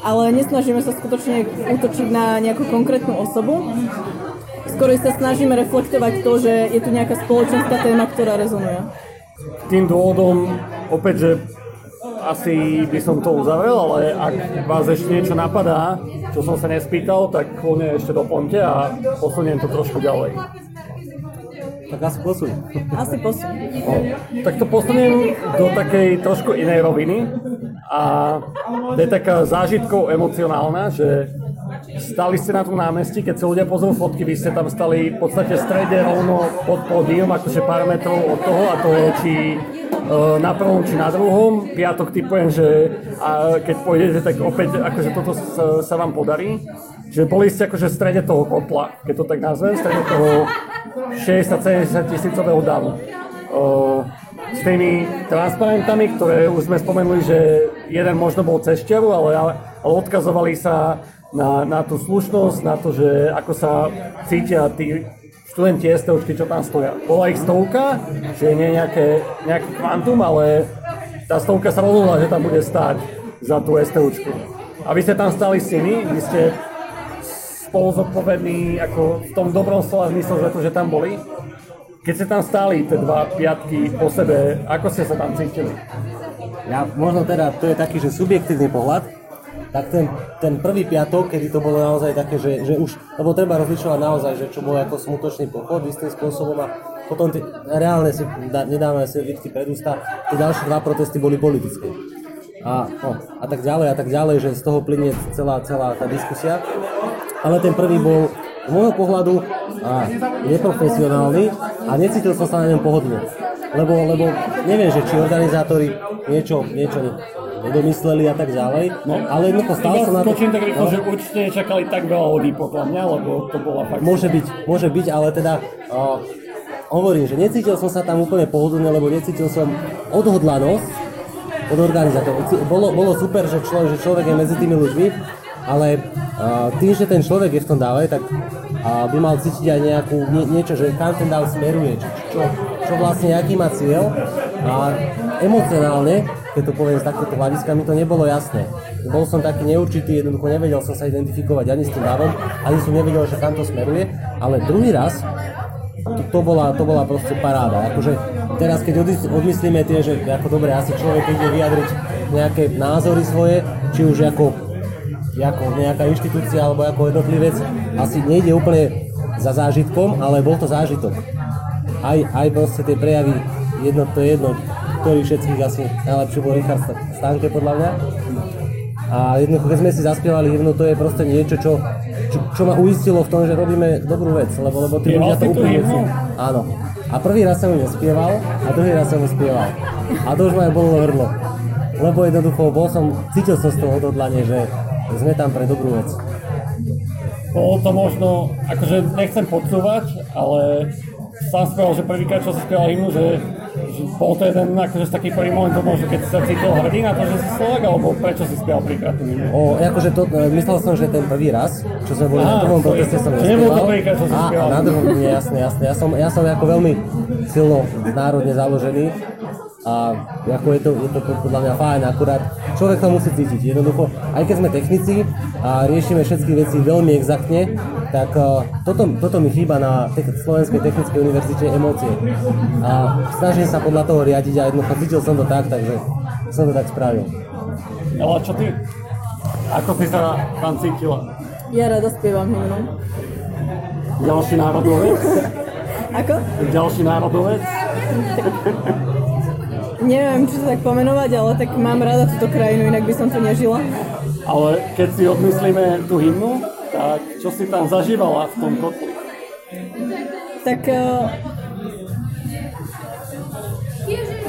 ale nesnažíme sa skutočne útočiť na nejakú konkrétnu osobu. Skôr sa snažíme reflektovať to, že je tu nejaká spoločenská téma, ktorá rezonuje. Tým dôvodom, opäť, že asi by som to uzavrel, ale ak vás ešte niečo napadá, čo som sa nespýtal, tak kľudne ešte doplňte a posuniem to trošku ďalej. Tak asi posuň. Asi posun. No, tak to posuniem do takej trošku inej roviny a to je taká zážitkov emocionálna, že stali ste na tom námestí, keď sa ľudia pozrú fotky, vy ste tam stali v podstate v strede rovno pod pódium, akože pár metrov od toho a to je či e, na prvom či na druhom. Piatok typujem, že a keď pôjdete, tak opäť akože toto sa, vám podarí. Že boli ste akože v strede toho kotla, keď to tak nazvem, v strede toho 60-70 tisícového davu. O, s tými transparentami, ktoré už sme spomenuli, že jeden možno bol cez ale, ale, ale odkazovali sa na, na tú slušnosť, na to, že ako sa cítia tí študenti STOčky, čo tam stoja. Bola ich stovka, že nie nejaké, nejaký kvantum, ale tá stovka sa rozhodla, že tam bude stáť za tú STOčku. A vy ste tam stali s nimi, vy ste spolu zodpovední ako v tom dobrom slova zmysle za to, že tam boli. Keď ste tam stáli, tie dva piatky po sebe, ako ste sa tam cítili? Ja možno teda, to je taký, že subjektívny pohľad, tak ten, ten prvý piatok, kedy to bolo naozaj také, že, že už, lebo treba rozlišovať naozaj, že čo bolo ako smutočný pochod istým spôsobom a potom tie, reálne si dá, nedávame si vitky pred ústa, tie ďalšie dva protesty boli politické. A, no, a tak ďalej, a tak ďalej, že z toho plinie celá, celá tá diskusia. Ale ten prvý bol z môjho pohľadu a, neprofesionálny a necítil som sa na ňom pohodlne. Lebo, lebo neviem, že či organizátori niečo, niečo nedomysleli a tak ďalej, no, ale jednoducho Iba som na to... skočím tak rýchlo, no. že určite nečakali tak veľa ľudí podľa mňa, lebo to bola fakt... Môže byť, môže byť, ale teda uh, hovorím, že necítil som sa tam úplne pohodlne, lebo necítil som odhodlanosť od organizátorov. Bolo, bolo super, že, človek, že človek je medzi tými ľuďmi, ale uh, tým, že ten človek je v tom dáve, tak uh, by mal cítiť aj nejakú, nie, niečo, že kam ten dáv smeruje, či, čo, čo vlastne, aký má cieľ. A emocionálne, keď to poviem z takéto hľadiska, mi to nebolo jasné. Bol som taký neurčitý, jednoducho nevedel som sa identifikovať ani s tým dávom, ani som nevedel, že kam to smeruje, ale druhý raz to, to, bola, to bola proste paráda. Akože teraz, keď odmys- odmyslíme tie, že ako dobre, asi človek ide vyjadriť nejaké názory svoje, či už ako, ako nejaká inštitúcia alebo ako jednotlivec, asi nejde úplne za zážitkom, ale bol to zážitok. Aj, aj proste tie prejavy, jedno to je jedno, ktorý všetkých asi najlepšie bol Richard Stanke podľa mňa. A jednoducho, keď sme si zaspievali hymnu, to je proste niečo, čo, čo, čo ma uistilo v tom, že robíme dobrú vec, lebo, lebo tí ľudia to si tú úplne hymnu? Áno. A prvý raz som ju nespieval a druhý raz som ju spieval. A to už ma aj bolo hrdlo. Lebo jednoducho bol som, cítil som z toho odhodlanie, že sme tam pre dobrú vec. Bolo to možno, akože nechcem podsúvať, ale sám spieval, že prvýkrát, čo si spieval hymnu, že, že bol to jeden akože z takých prvých momentov, možno keď sa cítil hrdý na to, že si Slovak, alebo prečo si spieval prvýkrát tú hymnu? O, akože to, e, myslel som, že ten prvý raz, čo sme boli Á, na prvom proteste som Že nebol to nespieval. prvýkrát, čo si A, spieval. a na druhom, nie, jasne, jasne. Ja som, ja som ako veľmi silno národne založený a ako je to, je to podľa mňa fajn, akurát človek to musí cítiť. Jednoducho, aj keď sme technici a riešime všetky veci veľmi exaktne, tak uh, toto, toto mi chýba na te- Slovenskej technickej univerzite emócie. A snažím sa podľa toho riadiť a jednoducho cítil som to tak, takže som to tak spravil. Ale čo ty? Ako si sa tam cítila? Ja rada spievam hymnu. Ďalší národovec? [LAUGHS] Ako? Ďalší národovec? Neviem, či to tak pomenovať, ale tak mám rada túto krajinu, inak by som tu nežila. Ale keď si odmyslíme tú hymnu, tak čo si tam zažívala v tom kotli? Tak uh,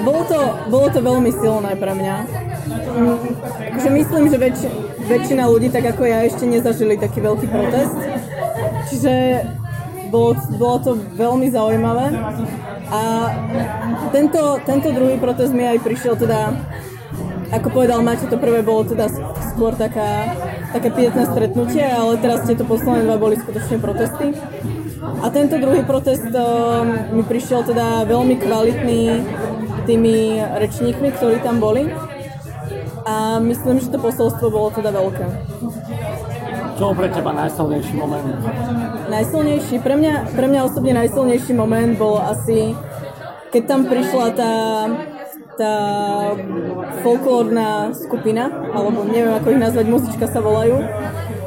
bolo, to, bolo to veľmi silné pre mňa. Akože myslím, že väč, väčšina ľudí, tak ako ja, ešte nezažili taký veľký protest. Čiže bolo, bolo to veľmi zaujímavé. A tento, tento druhý protest mi aj prišiel teda, ako povedal Maťo, to prvé bolo teda skôr taká, také pietné stretnutie, ale teraz tieto posledné dva boli skutočne protesty. A tento druhý protest uh, mi prišiel teda veľmi kvalitný tými rečníkmi, ktorí tam boli. A myslím, že to posolstvo bolo teda veľké. Čo pre teba najsilnejší moment? Najsilnejší, pre mňa, pre mňa osobne najsilnejší moment bol asi, keď tam prišla tá, tá folklórna skupina, alebo neviem ako ich nazvať, muzička sa volajú.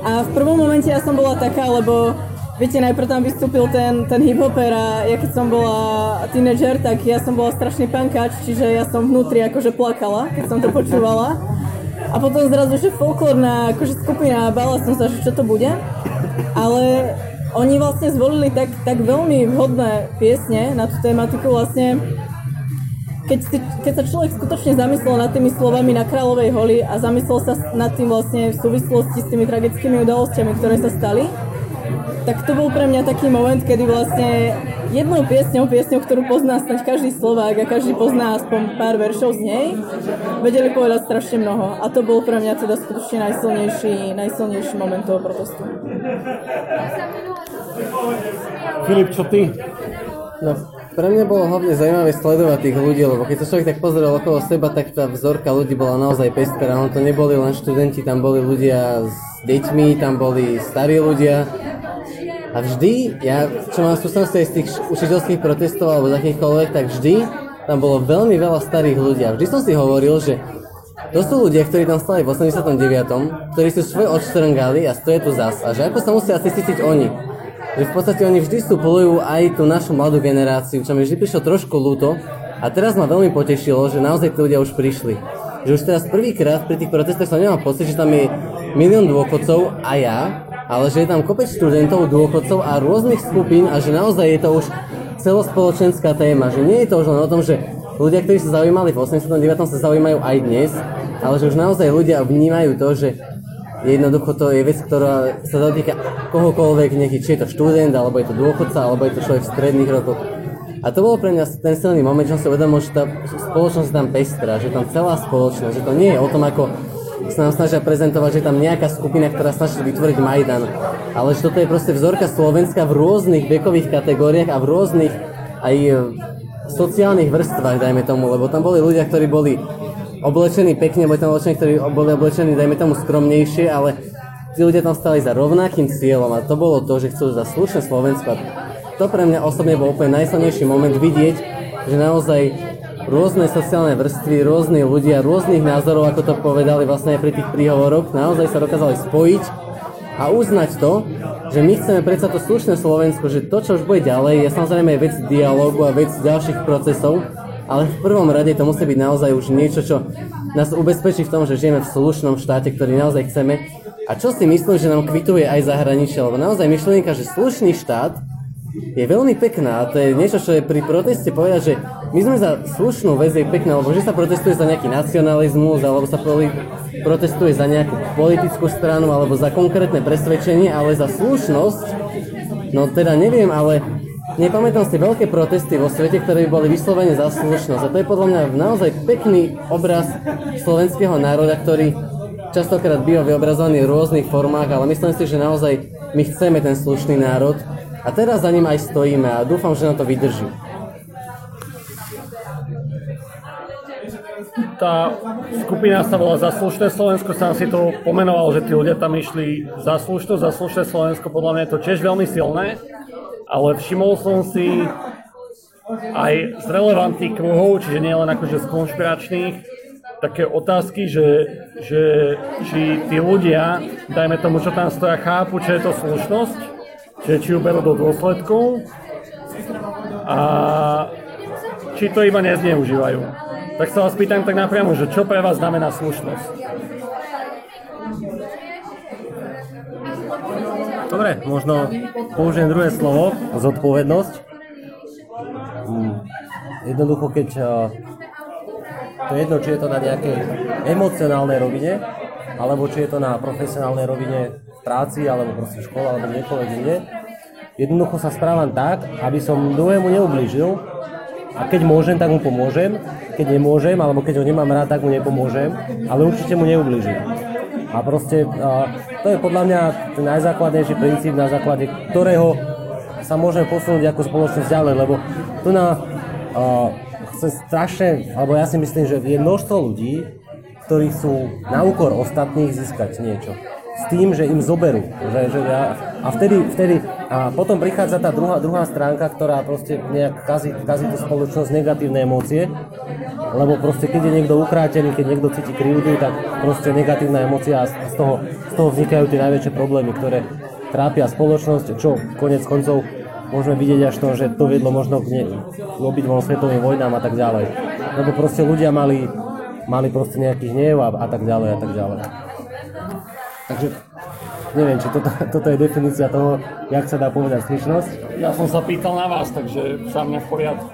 A v prvom momente ja som bola taká, lebo Viete, najprv tam vystúpil ten, ten hip-hopper a ja keď som bola tínedžer, tak ja som bola strašný pankač, čiže ja som vnútri akože plakala, keď som to počúvala. A potom zrazu, že folklórna akože skupina, bála som sa, že čo to bude. Ale oni vlastne zvolili tak, tak veľmi vhodné piesne na tú tematiku vlastne keď, si, keď sa človek skutočne zamyslel nad tými slovami na Kráľovej holi a zamyslel sa nad tým vlastne v súvislosti s tými tragickými udalosťami, ktoré sa stali, tak to bol pre mňa taký moment, kedy vlastne jednou piesňou, piesňou, ktorú pozná snáď každý Slovák a každý pozná aspoň pár veršov z nej, vedeli povedať strašne mnoho. A to bol pre mňa teda skutočne najsilnejší, najsilnejší moment toho protestu. Filip, čo ty? No, pre mňa bolo hlavne zaujímavé sledovať tých ľudí, lebo keď sa človek tak pozrel okolo seba, tak tá vzorka ľudí bola naozaj pestrá. No to neboli len študenti, tam boli ľudia s deťmi, tam boli starí ľudia. A vždy, ja čo mám skúsenosti z tých učiteľských protestov alebo z akýchkoľvek, tak vždy tam bolo veľmi veľa starých ľudí. A vždy som si hovoril, že to sú ľudia, ktorí tam stali v 89., ktorí sú svoj odštrngali a stojí tu zas. A že ako sa musia asi cítiť oni. Že v podstate oni vždy vstupulujú aj tú našu mladú generáciu, čo mi vždy prišlo trošku ľúto. A teraz ma veľmi potešilo, že naozaj tí ľudia už prišli. Že už teraz prvýkrát pri tých protestoch som nemal pocit, že tam je milión dôchodcov a ja, ale že je tam kopec študentov, dôchodcov a rôznych skupín a že naozaj je to už celospoločenská téma. Že nie je to už len o tom, že ľudia, ktorí sa zaujímali v 89. sa zaujímajú aj dnes, ale že už naozaj ľudia vnímajú to, že jednoducho to je vec, ktorá sa dotýka kohokoľvek, nech či je to študent, alebo je to dôchodca, alebo je to človek v stredných rokoch. A to bolo pre mňa ten silný moment, že som si uvedomil, že tá spoločnosť tam pestrá, že tam celá spoločnosť, že to nie je o tom, ako sa nám snažia prezentovať, že tam nejaká skupina, ktorá snaží vytvoriť Majdan. Ale že toto je proste vzorka Slovenska v rôznych vekových kategóriách a v rôznych aj sociálnych vrstvách, dajme tomu, lebo tam boli ľudia, ktorí boli oblečení pekne, boli tam oblečení, ktorí boli oblečení, dajme tomu, skromnejšie, ale tí ľudia tam stali za rovnakým cieľom a to bolo to, že chcú za slušné Slovensko. To pre mňa osobne bol úplne najsilnejší moment vidieť, že naozaj rôzne sociálne vrstvy, rôzni ľudia, rôznych názorov, ako to povedali vlastne aj pri tých príhovoroch, naozaj sa dokázali spojiť a uznať to, že my chceme predsa to slušné Slovensko, že to, čo už bude ďalej, je samozrejme vec dialogu a vec ďalších procesov, ale v prvom rade to musí byť naozaj už niečo, čo nás ubezpečí v tom, že žijeme v slušnom štáte, ktorý naozaj chceme. A čo si myslím, že nám kvituje aj zahraničie, lebo naozaj myšlienka, že slušný štát je veľmi pekná a to je niečo, čo je pri proteste povedať, že my sme za slušnú vec je pekná, lebo že sa protestuje za nejaký nacionalizmus, alebo sa protestuje za nejakú politickú stranu, alebo za konkrétne presvedčenie, ale za slušnosť, no teda neviem, ale nepamätám si veľké protesty vo svete, ktoré by boli vyslovene za slušnosť. A to je podľa mňa naozaj pekný obraz slovenského národa, ktorý častokrát býva vyobrazovaný v rôznych formách, ale myslím si, že naozaj my chceme ten slušný národ a teraz za ním aj stojíme a dúfam, že na to vydrží. tá skupina sa volá za slušné Slovensko, sám si to pomenoval, že tí ľudia tam išli za slušnosť, Slovensko, podľa mňa je to tiež veľmi silné, ale všimol som si aj z relevantných kruhov, čiže nie len akože z konšpiračných, také otázky, že, že či tí ľudia, dajme tomu, čo tam stoja, chápu, čo je to slušnosť, že či ju berú do dôsledkov a či to iba nezneužívajú. Tak sa vás pýtam tak napriamo, že čo pre vás znamená slušnosť? Dobre, možno použijem druhé slovo, zodpovednosť. Hmm. Jednoducho, keď to je jedno, či je to na nejakej emocionálnej rovine, alebo či je to na profesionálnej rovine v práci, alebo proste v škole, alebo niekoľvek inde. Jednoducho sa správam tak, aby som druhému neublížil a keď môžem, tak mu pomôžem keď nemôžem, alebo keď ho nemám rád, tak mu nepomôžem, ale určite mu neublížim. A proste to je podľa mňa ten najzákladnejší princíp, na základe ktorého sa môžeme posunúť ako spoločnosť ďalej, lebo tu na chce strašne, alebo ja si myslím, že je množstvo ľudí, ktorí sú na úkor ostatných získať niečo s tým, že im zoberú. Že, že ja, a vtedy, vtedy a potom prichádza tá druhá, druhá stránka, ktorá proste nejak kazí, kazí tú spoločnosť negatívne emócie, lebo proste keď je niekto ukrátený, keď niekto cíti krivdu, tak proste negatívna emócia a z toho, z toho vznikajú tie najväčšie problémy, ktoré trápia spoločnosť, čo konec koncov môžeme vidieť až to, že to viedlo možno k, ne, k obidvom svetovým vojnám a tak ďalej. Lebo proste ľudia mali, mali proste nejaký hnev a, a tak ďalej a tak ďalej. Takže neviem, či toto, toto je definícia toho, jak sa dá povedať slušnosť. Ja som sa pýtal na vás, takže sa mňa v poriadku.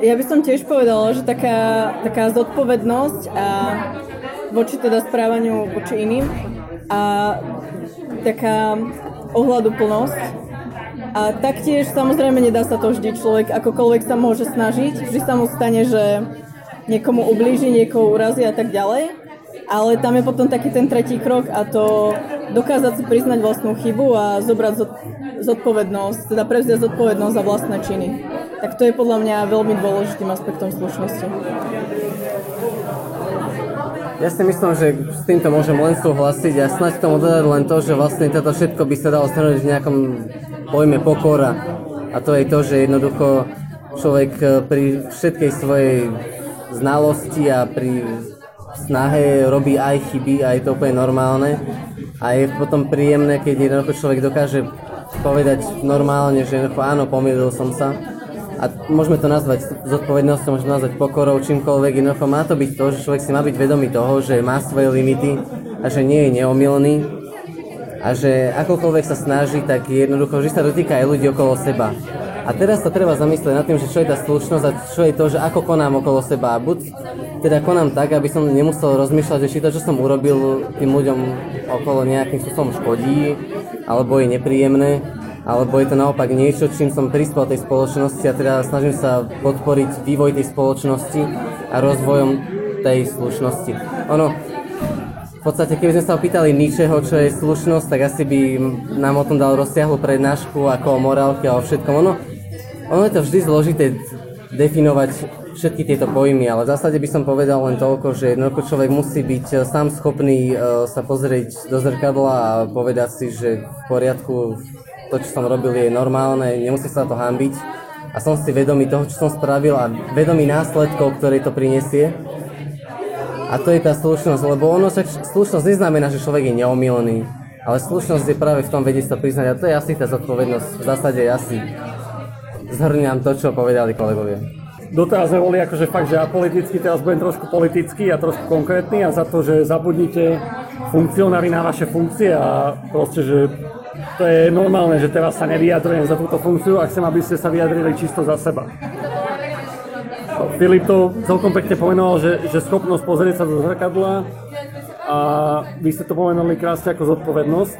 Ja by som tiež povedala, že taká, taká zodpovednosť a voči teda správaniu voči iným a taká ohľaduplnosť a taktiež samozrejme nedá sa to vždy človek akokoľvek sa môže snažiť, vždy sa mu stane, že niekomu ublíži, niekoho urazí a tak ďalej ale tam je potom taký ten tretí krok a to dokázať si priznať vlastnú chybu a zobrať zodpovednosť, teda prevziať zodpovednosť za vlastné činy. Tak to je podľa mňa veľmi dôležitým aspektom slušnosti. Ja si myslím, že s týmto môžem len súhlasiť a snať tomu dodať len to, že vlastne toto všetko by sa dalo stanoviť v nejakom pojme pokora. A to je to, že jednoducho človek pri všetkej svojej znalosti a pri snahe robí aj chyby a je to úplne normálne. A je potom príjemné, keď jednoducho človek dokáže povedať normálne, že jednoducho áno, pomýlil som sa. A môžeme to nazvať zodpovednosťou, môžeme to nazvať pokorou, čímkoľvek. Jednoducho má to byť to, že človek si má byť vedomý toho, že má svoje limity a že nie je neomilný a že akokoľvek sa snaží, tak jednoducho že sa dotýka aj ľudí okolo seba. A teraz sa treba zamyslieť nad tým, že čo je tá slušnosť a čo je to, že ako konám okolo seba. Buď teda konám tak, aby som nemusel rozmýšľať, že či to, čo som urobil tým ľuďom okolo nejakým spôsobom škodí, alebo je nepríjemné, alebo je to naopak niečo, čím som prispel tej spoločnosti a teda snažím sa podporiť vývoj tej spoločnosti a rozvojom tej slušnosti. Ono, v podstate, keby sme sa opýtali ničeho, čo je slušnosť, tak asi by nám o tom dal rozsiahlu prednášku ako o morálke a o všetkom. Ono, ono je to vždy zložité definovať všetky tieto pojmy, ale v zásade by som povedal len toľko, že jednoducho človek musí byť eh, sám schopný uh, sa pozrieť do zrkadla a povedať si, že v poriadku to, čo som robil, je normálne, nemusí sa to hambiť a som si vedomý toho, čo som spravil a vedomý následkov, ktoré to prinesie a to je tá slušnosť, lebo ono sa, slušnosť neznamená, že človek je neomilný, ale slušnosť je práve v tom vedieť sa priznať a to je asi tá zodpovednosť. V zásade asi zhrňam to, čo povedali kolegovia. Doteraz sme boli akože fakt, že apolitický, teraz budem trošku politický a trošku konkrétny a za to, že zabudnite funkcionári na vaše funkcie a proste, že to je normálne, že teraz sa nevyjadrujem za túto funkciu a chcem, aby ste sa vyjadrili čisto za seba. Filip to celkom pekne pomenoval, že, že schopnosť pozrieť sa do zrkadla a vy ste to pomenovali krásne ako zodpovednosť.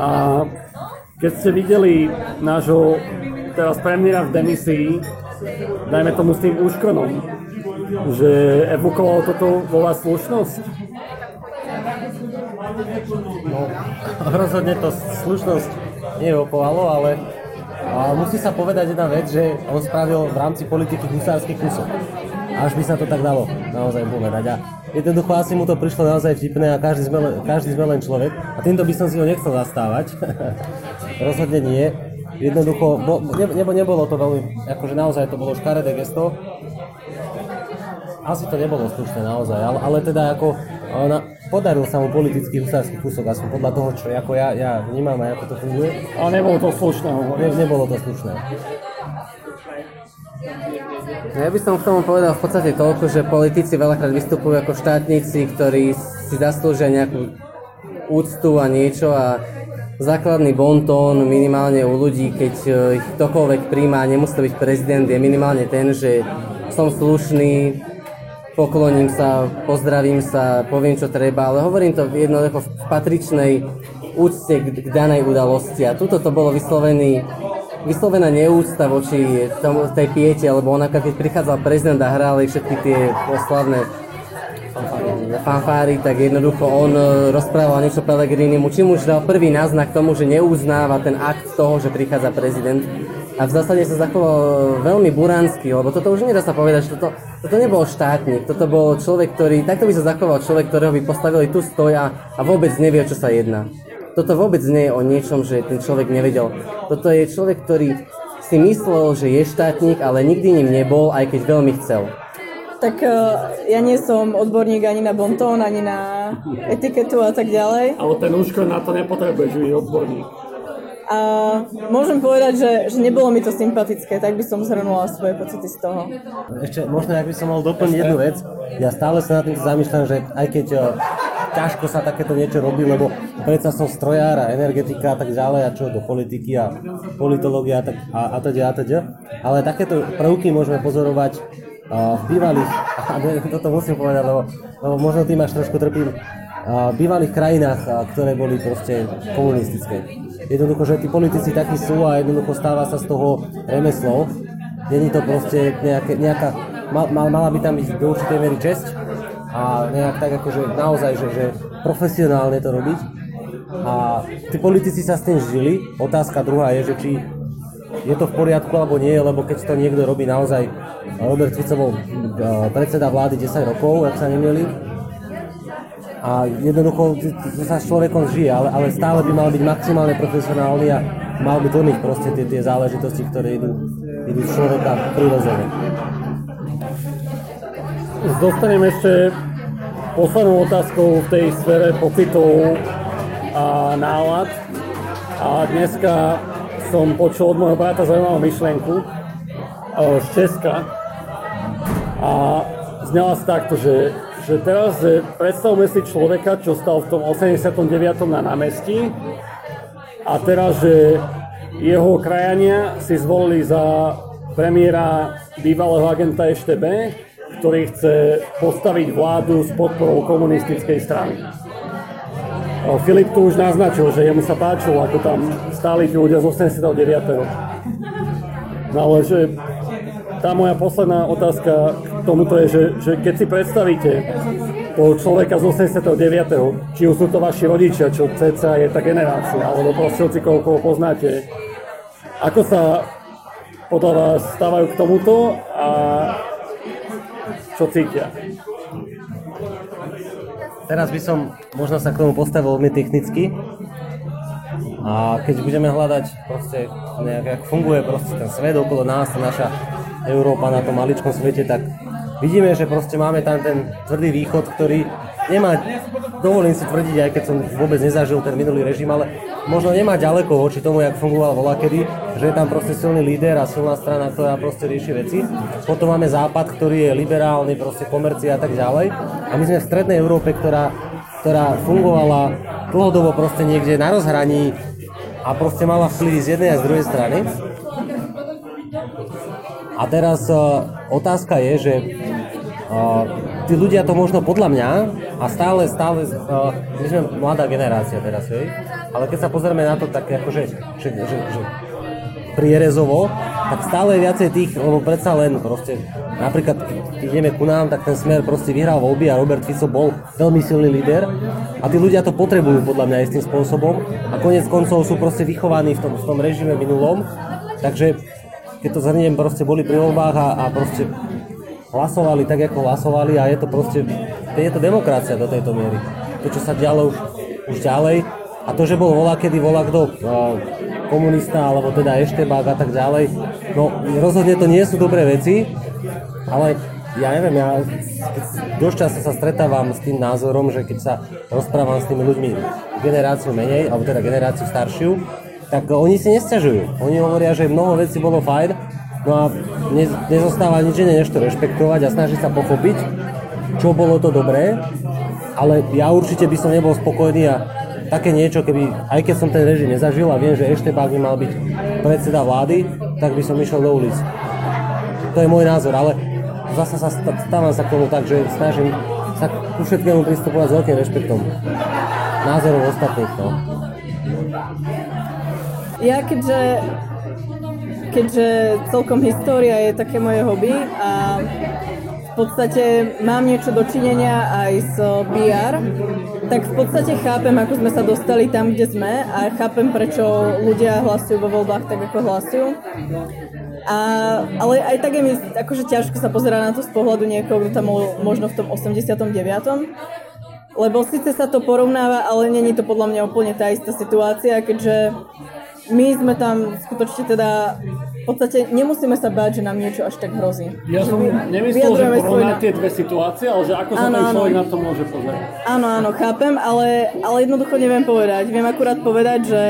A keď ste videli nášho teraz premiéra v demisii, dajme tomu s tým úškronom, že evokoval toto vo slušnosť? No, rozhodne to slušnosť neevokovalo, ale a musí sa povedať jedna vec, že on spravil v rámci politiky husársky kúsok. A až by sa to tak dalo naozaj povedať. A jednoducho asi mu to prišlo naozaj vtipné a každý sme, len, každý sme len človek. A týmto by som si ho nechcel zastávať. [LAUGHS] Rozhodne nie. Jednoducho, bo, ne, nebo, nebolo to veľmi, akože naozaj to bolo škaredé gesto. Asi to nebolo slušné naozaj, ale, ale teda ako ona, podaril sa mu politický husársky kúsok, aspoň podľa toho, čo ako ja, ja vnímam a ako to funguje. Ale nebolo to slušné. Ne, nebolo to slušné. No ja by som k tomu povedal v podstate toľko, že politici veľakrát vystupujú ako štátnici, ktorí si zaslúžia nejakú úctu a niečo a základný bontón minimálne u ľudí, keď e, ich ktokoľvek príjma a nemusí byť prezident, je minimálne ten, že som slušný, pokloním sa, pozdravím sa, poviem čo treba, ale hovorím to jednoducho v patričnej úcte k, danej udalosti. A tuto to bolo vyslovený vyslovená neúcta voči tomu, tej piete, lebo ona keď prichádzal prezident a hrali všetky tie oslavné fanfári, tak jednoducho on e, rozprával niečo Pelegrinimu, čím už dal prvý náznak tomu, že neuznáva ten akt toho, že prichádza prezident. A v zásade sa zachoval veľmi buránsky, lebo toto už nedá sa povedať, že toto, toto nebol štátnik, toto bol človek, ktorý, takto by sa zachoval človek, ktorého by postavili tu stoja a vôbec nevie, čo sa jedná. Toto vôbec nie je o niečom, že ten človek nevedel. Toto je človek, ktorý si myslel, že je štátnik, ale nikdy ním nebol, aj keď veľmi chcel. Tak uh, ja nie som odborník ani na bontón, ani na etiketu a tak ďalej. Ale ten úško na to nepotrebuje, že je odborník. A môžem povedať, že, že nebolo mi to sympatické, tak by som zhrnula svoje pocity z toho. Ešte možno, ak by som mohol doplniť jednu vec, ja stále sa na tým zamýšľam, že aj keď uh, ťažko sa takéto niečo robí, lebo predsa som strojár a energetika a tak ďalej a čo do politiky a politológia a, tak, a, a teda a teda. Ale takéto prvky môžeme pozorovať uh, v bývalých, [LAUGHS] toto musím povedať, lebo, lebo možno tým až trošku trpím, v bývalých krajinách, ktoré boli proste komunistické. Jednoducho, že tí politici takí sú a jednoducho stáva sa z toho remeslo. Není to proste nejaké, nejaká, mal, mala by tam byť do určitej miery česť, a nejak tak akože naozaj, že, že profesionálne to robiť. A tí politici sa s tým žili. Otázka druhá je, že či je to v poriadku alebo nie, lebo keď to niekto robí naozaj, Robert Fico bol e, predseda vlády 10 rokov, ak sa nemýlim, a jednoducho sa s človekom žije, ale, ale stále by mal byť maximálne profesionálny a mal by plniť proste tie, tie záležitosti, ktoré idú, idú človeka prirodzene. Dostanem ešte poslednú otázku v tej sfere pocitov a nálad. A dneska som počul od môjho brata zaujímavú myšlienku z Česka. A znela sa takto, že, že teraz že predstavme si človeka, čo stal v tom 89. na námestí a teraz, že jeho krajania si zvolili za premiéra bývalého agenta EŠTB ktorý chce postaviť vládu s podporou komunistickej strany. Filip tu už naznačil, že jemu sa páčilo, ako tam stáli tí ľudia z 89. No ale že tá moja posledná otázka k tomuto je, že, že keď si predstavíte toho človeka z 89. či už sú to vaši rodičia, čo ceca je tá generácia, alebo proste hoci koho, koho poznáte, ako sa podľa vás stávajú k tomuto a čo cítia. Teraz by som možno sa k tomu postavil veľmi technicky. A keď budeme hľadať proste nejak, jak funguje proste ten svet okolo nás, naša Európa na tom maličkom svete, tak vidíme, že proste máme tam ten tvrdý východ, ktorý nemá, dovolím si tvrdiť, aj keď som vôbec nezažil ten minulý režim, ale možno nemá ďaleko voči tomu, jak fungoval volakedy, že je tam proste silný líder a silná strana, ktorá proste rieši veci. Potom máme západ, ktorý je liberálny, proste komercia a tak ďalej. A my sme v strednej Európe, ktorá, ktorá fungovala dlhodobo proste niekde na rozhraní a proste mala vplyvy z jednej a z druhej strany. A teraz uh, otázka je, že uh, tí ľudia to možno podľa mňa a stále, stále, uh, my sme mladá generácia teraz, hej, ale keď sa pozrieme na to tak akože, že, že, že prierezovo, tak stále viacej tých, lebo predsa len proste, napríklad keď ideme ku nám, tak ten smer proste vyhral voľby a Robert Fico bol veľmi silný líder. A tí ľudia to potrebujú podľa mňa istým spôsobom. A konec koncov sú proste vychovaní v tom, v tom režime minulom, takže keď to zhrniem, proste boli pri voľbách a, a proste hlasovali tak, ako hlasovali a je to proste, je to demokracia do tejto miery. To, čo sa dialo už, už ďalej a to, že bol volá kedy volá kto komunista alebo teda Eštebák a tak ďalej, no rozhodne to nie sú dobré veci, ale ja neviem, ja dosť často sa stretávam s tým názorom, že keď sa rozprávam s tými ľuďmi generáciu menej, alebo teda generáciu staršiu, tak oni si nesťažujú. Oni hovoria, že mnoho vecí bolo fajn, no a ne, nezostáva nič iné, než to rešpektovať a snažiť sa pochopiť, čo bolo to dobré, ale ja určite by som nebol spokojný a také niečo, keby, aj keď som ten režim nezažil a viem, že ešte by mal byť predseda vlády, tak by som išiel do ulic. To je môj názor, ale zase sa stávam sa k tomu tak, že snažím sa ku všetkému pristupovať s veľkým rešpektom názorov ostatných. No. Ja keďže, keďže celkom história je také moje hobby a v podstate mám niečo dočinenia aj s BR, tak v podstate chápem, ako sme sa dostali tam, kde sme a chápem, prečo ľudia hlasujú vo voľbách tak, ako hlasujú. A, ale aj tak je mi akože ťažko sa pozerať na to z pohľadu niekoho, kto tam bol možno v tom 89. Lebo síce sa to porovnáva, ale není to podľa mňa úplne tá istá situácia, keďže my sme tam skutočne teda v podstate nemusíme sa báť, že nám niečo až tak hrozí. Ja som nemyslel, že porovnať tie dve situácie, ale že ako sa ten človek na to môže pozerať. Áno, áno, chápem, ale, ale jednoducho neviem povedať. Viem akurát povedať, že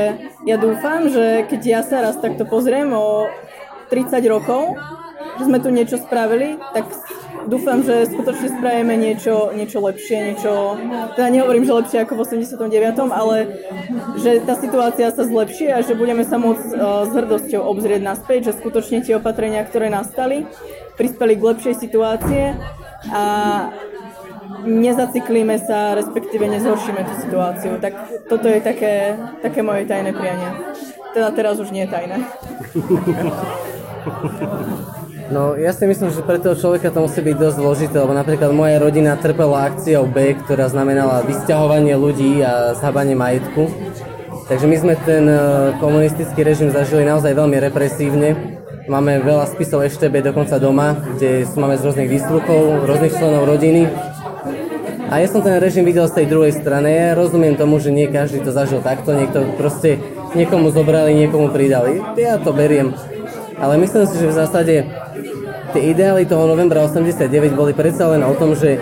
ja dúfam, že keď ja sa raz takto pozriem o 30 rokov, že sme tu niečo spravili, tak dúfam, že skutočne spravíme niečo, niečo lepšie, niečo, teda nehovorím, že lepšie ako v 89., ale že tá situácia sa zlepší a že budeme sa môcť uh, s hrdosťou obzrieť naspäť, že skutočne tie opatrenia, ktoré nastali, prispeli k lepšej situácie a nezaciklíme sa, respektíve nezhoršíme tú situáciu. Tak toto je také, také moje tajné prianie. Teda teraz už nie je tajné. [LAUGHS] No ja si myslím, že pre toho človeka to musí byť dosť zložité, lebo napríklad moja rodina trpela akciou B, ktorá znamenala vysťahovanie ľudí a zhabanie majetku. Takže my sme ten e, komunistický režim zažili naozaj veľmi represívne. Máme veľa spisov EŠTB dokonca doma, kde máme z rôznych výsluchov, rôznych členov rodiny. A ja som ten režim videl z tej druhej strany. Ja rozumiem tomu, že nie každý to zažil takto, niekto proste niekomu zobrali, niekomu pridali. Ja to beriem ale myslím si, že v zásade tie ideály toho novembra 89 boli predsa len o tom, že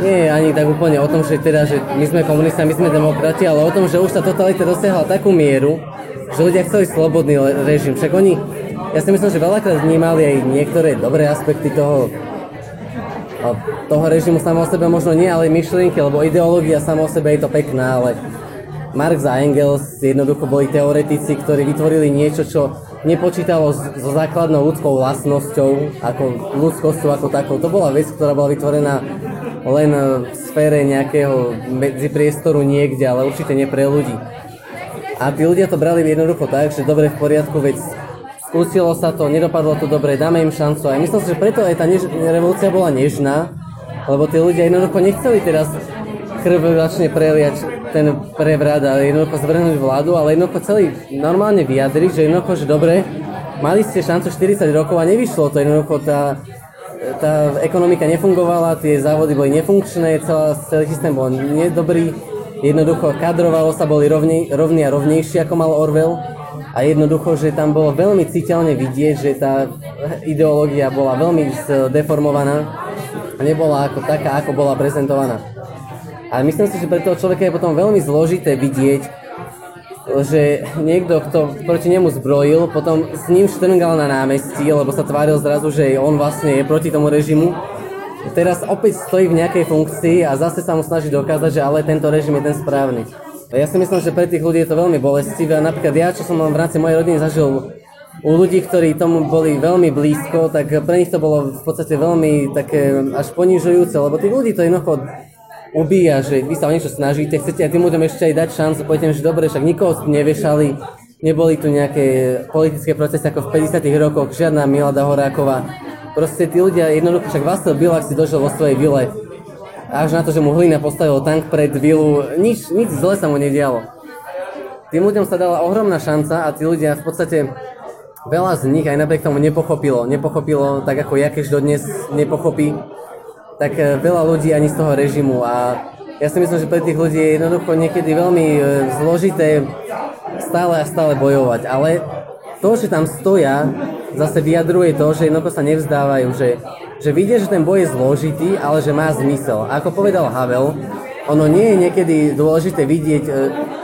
nie je ani tak úplne o tom, že teda, že my sme komunisti, my sme demokrati, ale o tom, že už tá totalita dosiahla takú mieru, že ľudia chceli slobodný režim. Však oni, ja si myslím, že veľakrát vnímali aj niektoré dobré aspekty toho toho režimu samo o sebe možno nie, ale myšlienky, lebo ideológia samo o sebe je to pekná, ale Marx a Engels jednoducho boli teoretici, ktorí vytvorili niečo, čo nepočítalo so základnou ľudskou vlastnosťou, ako ľudskosťou ako takou. To bola vec, ktorá bola vytvorená len v sfére nejakého medzipriestoru niekde, ale určite nie pre ľudí. A tí ľudia to brali jednoducho tak, že dobre v poriadku, veď skúsilo sa to, nedopadlo to dobre, dáme im šancu. A myslím si, že preto aj tá než- revolúcia bola nežná, lebo tí ľudia jednoducho nechceli teraz krvelačne preliať ten prevrat a jednoducho zvrhnúť vládu, ale jednoducho celý normálne vyjadriť, že jednoducho, že dobre, mali ste šancu 40 rokov a nevyšlo to, jednoducho tá, tá ekonomika nefungovala, tie závody boli nefunkčné, celá, celý systém bol nedobrý, jednoducho kadrovalo sa, boli rovní, rovní a rovnejší, ako mal Orwell. A jednoducho, že tam bolo veľmi citeľne vidieť, že tá ideológia bola veľmi deformovaná a nebola ako taká, ako bola prezentovaná. A myslím si, že pre toho človeka je potom veľmi zložité vidieť, že niekto, kto proti nemu zbrojil, potom s ním štrngal na námestí, lebo sa tváril zrazu, že on vlastne je proti tomu režimu. Teraz opäť stojí v nejakej funkcii a zase sa mu snaží dokázať, že ale tento režim je ten správny. Ja si myslím, že pre tých ľudí je to veľmi bolestivé. Napríklad ja, čo som v rámci mojej rodiny zažil u ľudí, ktorí tomu boli veľmi blízko, tak pre nich to bolo v podstate veľmi také až ponižujúce, lebo tých ľudí to jednoducho ubíja, že vy sa o niečo snažíte, chcete aj tým ľuďom ešte aj dať šancu, poviete že dobre, však nikoho nevešali, neboli tu nejaké politické procesy ako v 50 rokoch, žiadna Milada Horáková. Proste tí ľudia jednoducho, však Vastel Bilak si dožil vo svojej vile. Až na to, že mu Hlina postavil tank pred vilu, nič, nič zle sa mu nedialo. Tým ľuďom sa dala ohromná šanca a tí ľudia v podstate veľa z nich aj napriek tomu nepochopilo, nepochopilo tak ako ja, keď dodnes nepochopí, tak e, veľa ľudí ani z toho režimu a ja si myslím, že pre tých ľudí je jednoducho niekedy veľmi e, zložité stále a stále bojovať, ale to, že tam stoja, zase vyjadruje to, že jednoducho sa nevzdávajú, že, že vidia, že ten boj je zložitý, ale že má zmysel. A ako povedal Havel, ono nie je niekedy dôležité vidieť e,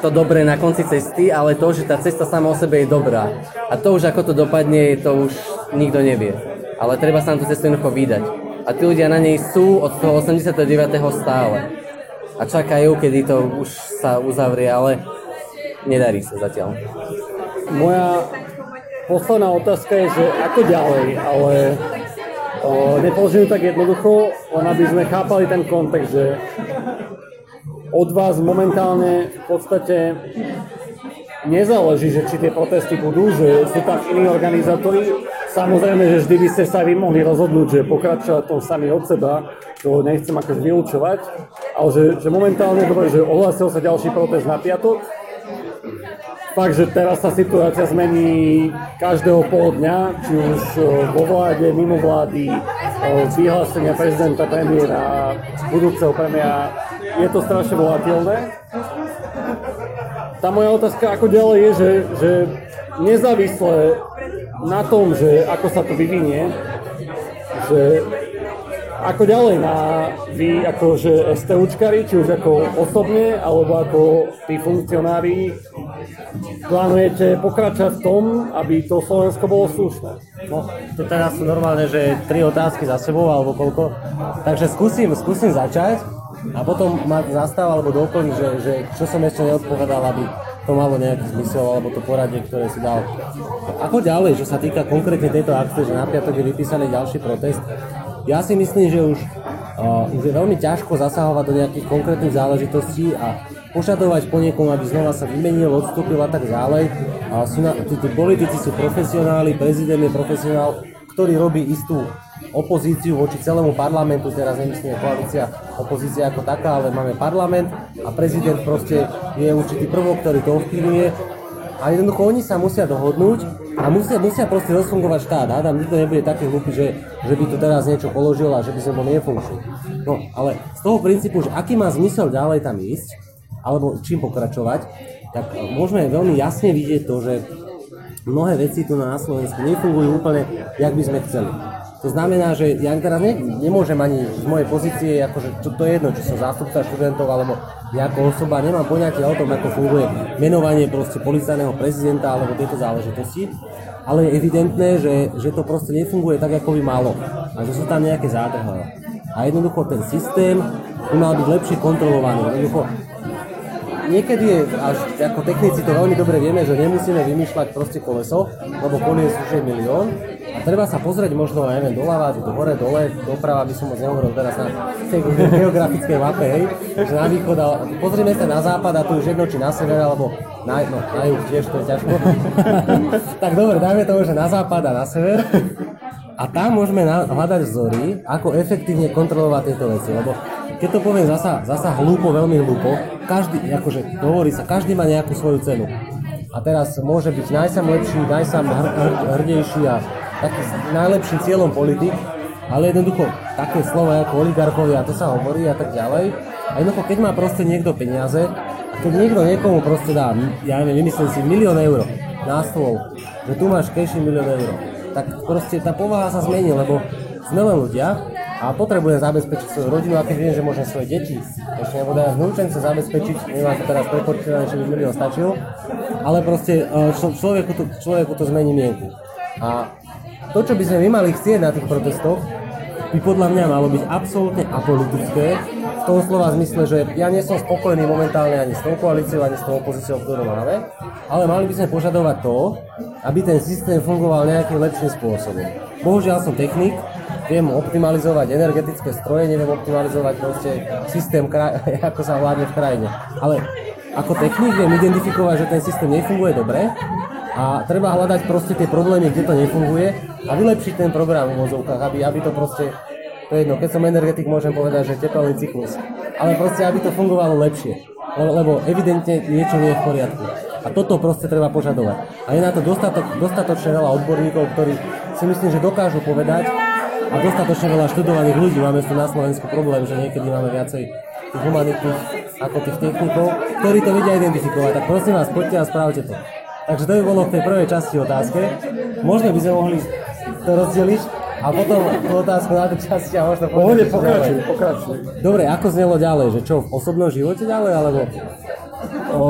to dobré na konci cesty, ale to, že tá cesta sama o sebe je dobrá. A to už ako to dopadne, to už nikto nevie. Ale treba sa na tú cestu jednoducho vydať. A tí ľudia na nej sú od toho 89. stále. A čakajú, kedy to už sa uzavrie, ale nedarí sa zatiaľ. Moja posledná otázka je, že ako ďalej, ale o, nepoložím tak jednoducho, len aby sme chápali ten kontext, že od vás momentálne v podstate nezáleží, že či tie protesty budú, že sú tam iní organizátori. Samozrejme, že vždy by ste sa vy mohli rozhodnúť, že pokračovať tom sami od seba, to nechcem akože vylúčovať, ale že, že momentálne dobre, že ohlásil sa ďalší protest na piatok, fakt, že teraz sa situácia zmení každého pol dňa, či už vo vláde, mimo vlády, vyhlásenia prezidenta, premiéra, budúceho premiéra, je to strašne volatilné. Tá moja otázka ako ďalej je, že, že nezávisle na tom, že ako sa to vyvinie, že ako ďalej na vy akože STUčkari, či už ako osobne, alebo ako tí funkcionári, plánujete pokračovať v tom, aby to Slovensko bolo slušné? No, to teraz sú normálne, že tri otázky za sebou, alebo koľko. Takže skúsim, skúsim začať a potom ma zastáva alebo doplniť, že, že čo som ešte neodpovedal, aby to malo nejaký zmysel, alebo to poradie, ktoré si dal. Ako ďalej, čo sa týka konkrétne tejto akcie, že na piatok je vypísaný ďalší protest, ja si myslím, že už, uh, už je veľmi ťažko zasahovať do nejakých konkrétnych záležitostí a požadovať po niekom, aby znova sa vymenil, odstúpil a tak ďalej. A sú na, tí, tí politici sú profesionáli, prezident je profesionál, ktorý robí istú opozíciu voči celému parlamentu, teraz nemyslíme koalícia, opozícia ako taká, ale máme parlament a prezident proste je určitý prvok, ktorý to ovplyvňuje a jednoducho oni sa musia dohodnúť a musia, musia proste rozfungovať štát. Adam nikto nebude taký hlupý, že, že by tu teraz niečo položil a že by sme boli nefunkční. No, ale z toho princípu, že aký má zmysel ďalej tam ísť, alebo čím pokračovať, tak môžeme veľmi jasne vidieť to, že mnohé veci tu na Slovensku nefungujú úplne, jak by sme chceli. To znamená, že ja teraz ne, nemôžem ani z mojej pozície, akože to, to je jedno, či som zástupca študentov alebo ja osoba nemám poňatie o tom, ako funguje menovanie proste policajného prezidenta alebo tieto záležitosti, ale je evidentné, že, že to proste nefunguje tak, ako by malo a že sú tam nejaké zádrhele. A jednoducho ten systém by mal byť lepšie kontrolovaný. Jednoducho niekedy je, až ako technici to veľmi dobre vieme, že nemusíme vymýšľať proste koleso, lebo koniec už je milión. A treba sa pozrieť možno, ja neviem, doľava, do hore, dole, doprava by som moc nehovoril teraz na tej geografickej mape, hej, že na východ, ale pozrieme sa na západ a tu už jedno, či na sever, alebo na, no, na juh tiež, to je ťažko. [LAUGHS] tak dobre, dajme to, že na západ a na sever. A tam môžeme hľadať vzory, ako efektívne kontrolovať tieto veci, lebo keď to poviem zasa, zasa hlúpo, veľmi hlúpo, každý, akože hovorí sa, každý má nejakú svoju cenu. A teraz môže byť najsam lepší, najsam hr, hr, hrdejší a taký najlepším cieľom politik, ale jednoducho také slova ako oligarchovia, to sa hovorí a tak ďalej. A jednoducho, keď má proste niekto peniaze, a keď niekto niekomu proste dá, ja neviem, vymyslím si milión eur na stôl, že tu máš keši milión eur, tak proste tá povaha sa zmení, lebo sme len ľudia a potrebujem zabezpečiť svoju rodinu a keď viem, že môžem svoje deti, ešte nebudem aj vnúčence zabezpečiť, nemám to teraz prepočítané, že by milión stačil, ale proste e, človeku to, človeku to zmení mienku. A to, čo by sme my mali chcieť na tých protestoch, by podľa mňa malo byť absolútne apolitické, v tom slova zmysle, že ja nie som spokojný momentálne ani s tou koalíciou, ani s tou opozíciou, ktorú máme, ale mali by sme požadovať to, aby ten systém fungoval nejakým lepším spôsobom. Bohužiaľ som technik, viem optimalizovať energetické stroje, neviem optimalizovať proste systém, [LAUGHS] ako sa vládne v krajine. Ale ako technik viem identifikovať, že ten systém nefunguje dobre a treba hľadať proste tie problémy, kde to nefunguje a vylepšiť ten program v mozovkách, aby, aby to proste, to je jedno, keď som energetik, môžem povedať, že tepelný cyklus, ale proste, aby to fungovalo lepšie, lebo evidentne niečo nie je v poriadku. A toto proste treba požadovať. A je na to dostatok, dostatočne veľa odborníkov, ktorí si myslím, že dokážu povedať a dostatočne veľa študovaných ľudí. Máme tu na Slovensku problém, že niekedy máme viacej tých humanitných ako tých technikov, ktorí to vedia identifikovať. Tak prosím vás, poďte a spravte to. Takže to by bolo v tej prvej časti otázke. Možno by sme mohli to rozdeliť a potom tú otázku na tú časti a možno Pohode, pokračuj, pokračuj. Dobre, ako znelo ďalej? Že čo, v osobnom živote ďalej, alebo... O,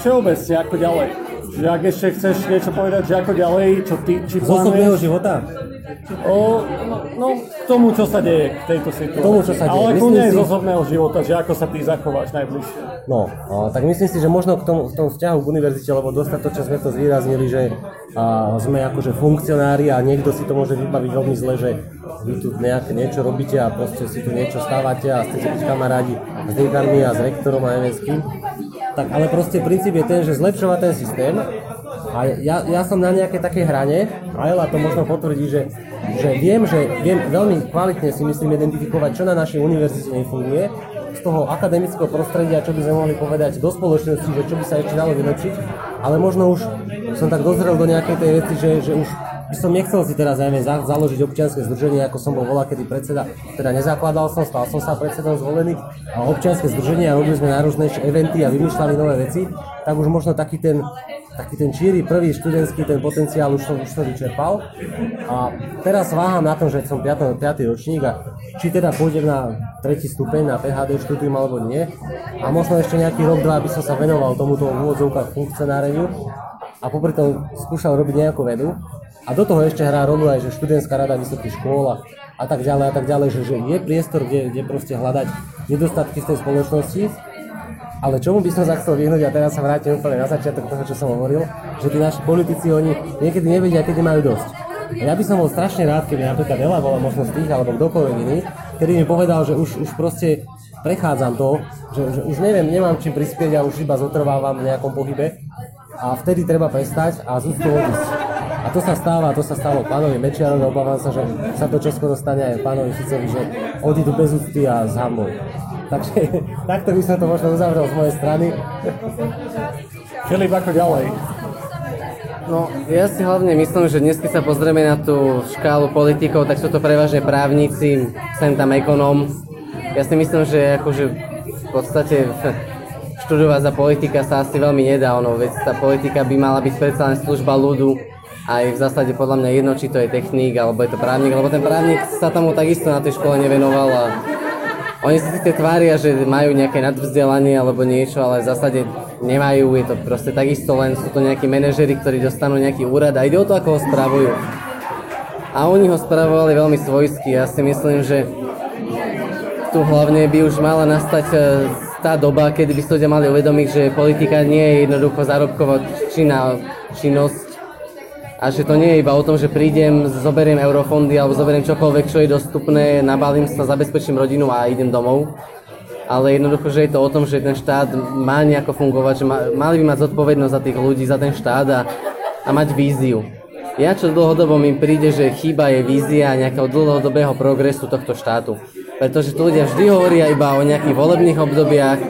všeobecne, ako ďalej. Že ak ešte chceš niečo povedať, že ako ďalej, čo ty, či Z osobného života? O, no, no, k tomu, čo sa deje v tejto situácii. K tomu, čo sa deje. Ale Myslím aj si- z osobného života, že ako sa ty zachováš najbližšie. No, a, tak myslím si, že možno k tomu, v tom vzťahu k univerzite, lebo dostatočne sme to zvýraznili, že a, sme akože funkcionári a niekto si to môže vybaviť veľmi zle, že vy tu nejaké niečo robíte a proste si tu niečo stávate a chcete byť kamarádi s dekanmi a s rektorom a neviem s kým. Tak ale proste princíp je ten, že zlepšovať ten systém a ja, ja som na nejakej takej hrane, a Ela to možno potvrdí, že, že viem, že viem veľmi kvalitne si myslím identifikovať, čo na našej univerzite nefunguje, z toho akademického prostredia, čo by sme mohli povedať do spoločnosti, že čo by sa ešte dalo vylepšiť, ale možno už som tak dozrel do nejakej tej veci, že, že už by som nechcel si teraz za, založiť občianske združenie, ako som bol volá, kedy predseda, teda nezakladal som, stal som sa predsedom zvolený a občianske združenie a robili sme najrôznejšie eventy a vymýšľali nové veci, tak už možno taký ten taký ten číry prvý študentský ten potenciál už som, už som vyčerpal. A teraz váham na tom, že som 5. 5. ročník a či teda pôjdem na tretí stupeň na PHD štúdium alebo nie. A možno ešte nejaký rok, dva by som sa venoval tomuto v úvodzovkách funkcionáreniu a popri tom skúšal robiť nejakú vedu. A do toho ešte hrá rolu aj, že študentská rada vysokých škôl a tak ďalej a tak ďalej, že, že je priestor, kde, kde proste hľadať nedostatky v tej spoločnosti ale čomu by som sa chcel vyhnúť, a teraz sa vrátim úplne na začiatok toho, čo som hovoril, že tí naši politici, oni niekedy nevedia, kedy majú dosť. A ja by som bol strašne rád, keby napríklad Ela bola možno tých, alebo kdokoľvek iný, ktorý mi povedal, že už, už proste prechádzam to, že, že už neviem, nemám čím prispieť a už iba zotrvávam v nejakom pohybe a vtedy treba prestať a z. A to sa stáva, to sa stalo pánovi Mečiarovi, obávam sa, že sa to čoskoro stane aj pánovi Ficovi, že odídu bez úcty a s hambou. Takže [LAUGHS] takto by som to možno uzavrel z mojej strany. Filip, ako ďalej? No, ja si hlavne myslím, že dnes, keď sa pozrieme na tú škálu politikov, tak sú to prevažne právnici, sem tam ekonóm. Ja si myslím, že akože v podstate [LAUGHS] študovať za politika sa asi veľmi nedá, ono, veď tá politika by mala byť predsa len služba ľudu, aj v zásade podľa mňa jedno, či to je technik alebo je to právnik, lebo ten právnik sa tomu takisto na tej škole nevenoval a oni si síce tvária, že majú nejaké nadvzdelanie alebo niečo, ale v zásade nemajú, je to proste takisto len sú to nejakí manažery, ktorí dostanú nejaký úrad a ide o to, ako ho spravujú. A oni ho spravovali veľmi svojsky. Ja si myslím, že tu hlavne by už mala nastať e, tá doba, kedy by si ľudia mali uvedomiť, že politika nie je jednoducho zárobková činnosť a že to nie je iba o tom, že prídem, zoberiem eurofondy alebo zoberiem čokoľvek, čo je dostupné, nabalím sa, zabezpečím rodinu a idem domov. Ale jednoducho, že je to o tom, že ten štát má nejako fungovať, že ma, mali by mať zodpovednosť za tých ľudí, za ten štát a, a mať víziu. Ja čo dlhodobo mi príde, že chýba je vízia nejakého dlhodobého progresu tohto štátu. Pretože tu ľudia vždy hovoria iba o nejakých volebných obdobiach,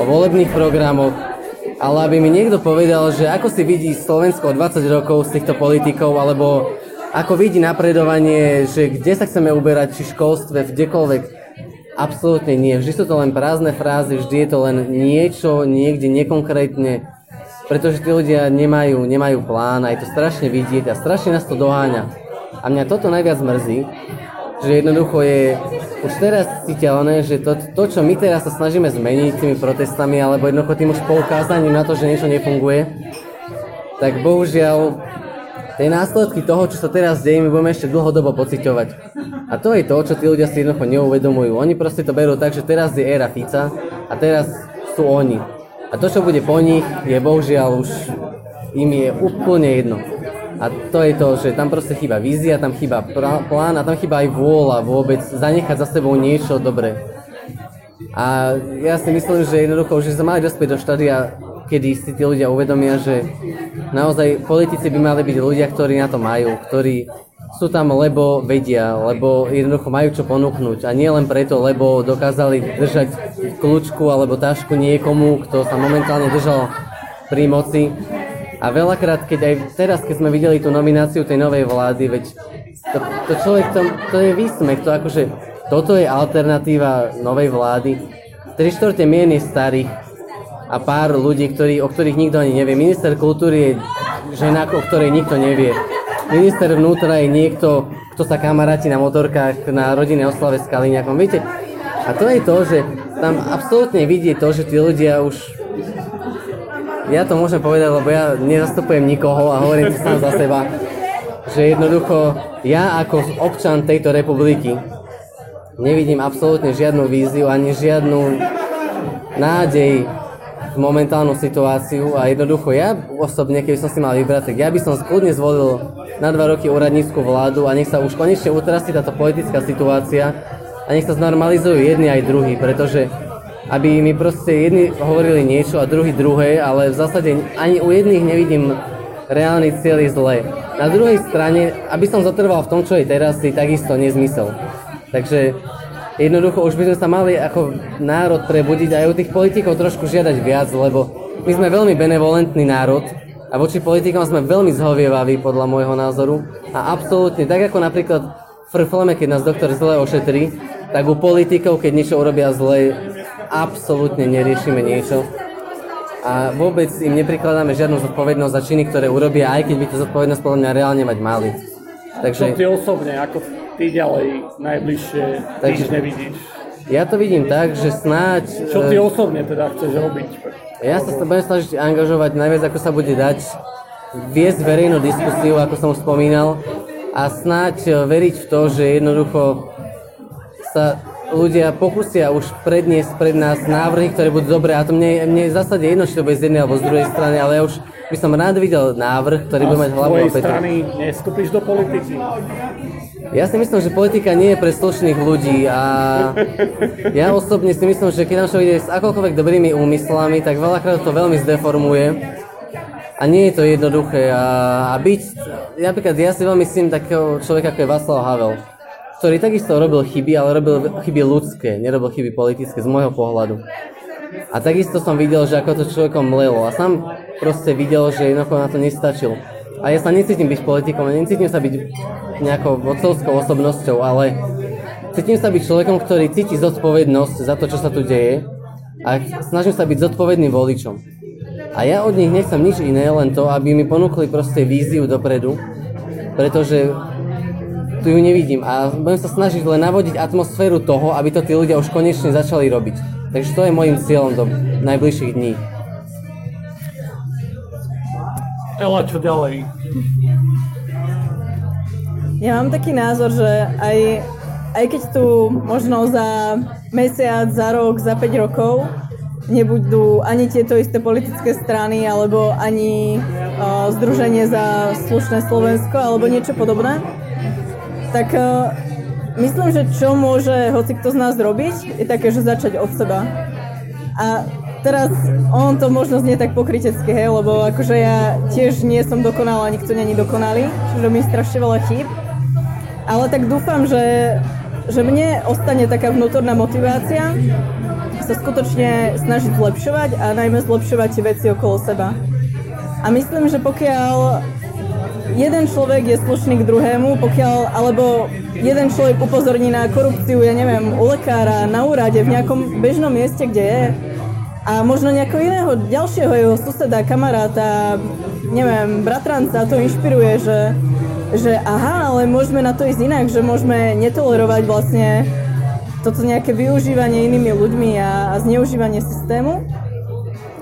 o volebných programoch, ale aby mi niekto povedal, že ako si vidí Slovensko o 20 rokov z týchto politikov, alebo ako vidí napredovanie, že kde sa chceme uberať, či v školstve, kdekoľvek. Absolútne nie. Vždy sú to len prázdne frázy, vždy je to len niečo, niekde nekonkrétne, pretože tí ľudia nemajú, nemajú plán a je to strašne vidieť a strašne nás to doháňa. A mňa toto najviac mrzí, že jednoducho je už teraz citeľné, že to, to, čo my teraz sa snažíme zmeniť tými protestami, alebo jednoducho tým už poukázaním na to, že niečo nefunguje, tak bohužiaľ tie následky toho, čo sa teraz deje, my budeme ešte dlhodobo pociťovať. A to je to, čo tí ľudia si jednoducho neuvedomujú. Oni proste to berú tak, že teraz je éra Fica a teraz sú oni. A to, čo bude po nich, je bohužiaľ už im je úplne jedno. A to je to, že tam proste chýba vízia, tam chýba plán a tam chýba aj vôľa vôbec zanechať za sebou niečo dobré. A ja si myslím, že jednoducho už sme mali dospieť do štádia, kedy si tí ľudia uvedomia, že naozaj politici by mali byť ľudia, ktorí na to majú, ktorí sú tam, lebo vedia, lebo jednoducho majú čo ponúknuť a nie len preto, lebo dokázali držať kľúčku alebo tašku niekomu, kto sa momentálne držal pri moci. A veľakrát, keď aj teraz, keď sme videli tú nomináciu tej novej vlády, veď to, to človek, to, to je výsmech, to akože, toto je alternatíva novej vlády. Tri štvrte mien je starých a pár ľudí, ktorí, o ktorých nikto ani nevie. Minister kultúry je žena, o ktorej nikto nevie. Minister vnútra je niekto, kto sa kamaráti na motorkách na rodinnej oslave s Kaliňakom. Viete, a to je to, že tam absolútne vidie to, že tí ľudia už ja to môžem povedať, lebo ja nezastupujem nikoho a hovorím to sám za seba, že jednoducho ja ako občan tejto republiky nevidím absolútne žiadnu víziu ani žiadnu nádej v momentálnu situáciu a jednoducho ja osobne, keby som si mal vybrať, tak ja by som skľudne zvolil na dva roky úradnícku vládu a nech sa už konečne utrasí táto politická situácia a nech sa znormalizujú jedni aj druhí, pretože aby mi proste jedni hovorili niečo a druhý druhé, ale v zásade ani u jedných nevidím reálny cieľ zlé. Na druhej strane, aby som zotrval v tom, čo je teraz, je takisto nezmysel. Takže jednoducho už by sme sa mali ako národ prebudiť aj u tých politikov trošku žiadať viac, lebo my sme veľmi benevolentný národ a voči politikom sme veľmi zhovievaví podľa môjho názoru a absolútne, tak ako napríklad frfleme, keď nás doktor zle ošetrí, tak u politikov, keď niečo urobia zle, absolútne neriešime niečo a vôbec im neprikladáme žiadnu zodpovednosť za činy, ktoré urobia, aj keď by to zodpovednosť podľa mňa reálne mať mali. Takže... Čo ty osobne, ako ty ďalej najbližšie Takže, týždne vidíš? Ja to vidím tak, že snáď... Čo ty e, osobne teda chceš robiť? Ja sa budem snažiť angažovať najviac, ako sa bude dať, viesť verejnú diskusiu, ako som spomínal, a snáď e, veriť v to, že jednoducho sa ľudia pokusia už predniesť pred nás návrhy, ktoré budú dobré. A to mne, mne v zásade jedno, či to bude z jednej alebo z druhej strany, ale ja už by som rád videl návrh, ktorý bude mať hlavu a strany neskúpiš do politiky? Ja si myslím, že politika nie je pre slušných ľudí a ja osobne si myslím, že keď nám ide s akokoľvek dobrými úmyslami, tak veľakrát to veľmi zdeformuje a nie je to jednoduché a, a byť, napríklad ja si veľmi myslím takého človeka ako je Václav Havel ktorý takisto robil chyby, ale robil chyby ľudské, nerobil chyby politické z môjho pohľadu. A takisto som videl, že ako to človekom mlelo a sám proste videl, že jednoducho na to nestačil. A ja sa necítim byť politikom, necítim sa byť nejakou vodcovskou osobnosťou, ale cítim sa byť človekom, ktorý cíti zodpovednosť za to, čo sa tu deje a snažím sa byť zodpovedným voličom. A ja od nich nechcem nič iné, len to, aby mi ponúkli proste víziu dopredu, pretože tu ju nevidím a budem sa snažiť len navodiť atmosféru toho, aby to tí ľudia už konečne začali robiť. Takže to je môjim cieľom do najbližších dní. Ela, čo ďalej? Ja mám taký názor, že aj, aj keď tu možno za mesiac, za rok, za 5 rokov nebudú ani tieto isté politické strany alebo ani uh, Združenie za slušné Slovensko alebo niečo podobné, tak uh, myslím, že čo môže hoci kto z nás robiť, je také, že začať od seba. A teraz on to možno znie tak pokrytecky, hej, lebo akože ja tiež nie som dokonalá, nikto není dokonalý, čiže mi strašne veľa chýb. Ale tak dúfam, že, že mne ostane taká vnútorná motivácia sa skutočne snažiť zlepšovať a najmä zlepšovať veci okolo seba. A myslím, že pokiaľ jeden človek je slušný k druhému, pokiaľ, alebo jeden človek upozorní na korupciu, ja neviem, u lekára, na úrade, v nejakom bežnom mieste, kde je, a možno nejakého iného, ďalšieho jeho suseda, kamaráta, neviem, bratranca to inšpiruje, že, že aha, ale môžeme na to ísť inak, že môžeme netolerovať vlastne toto nejaké využívanie inými ľuďmi a, a zneužívanie systému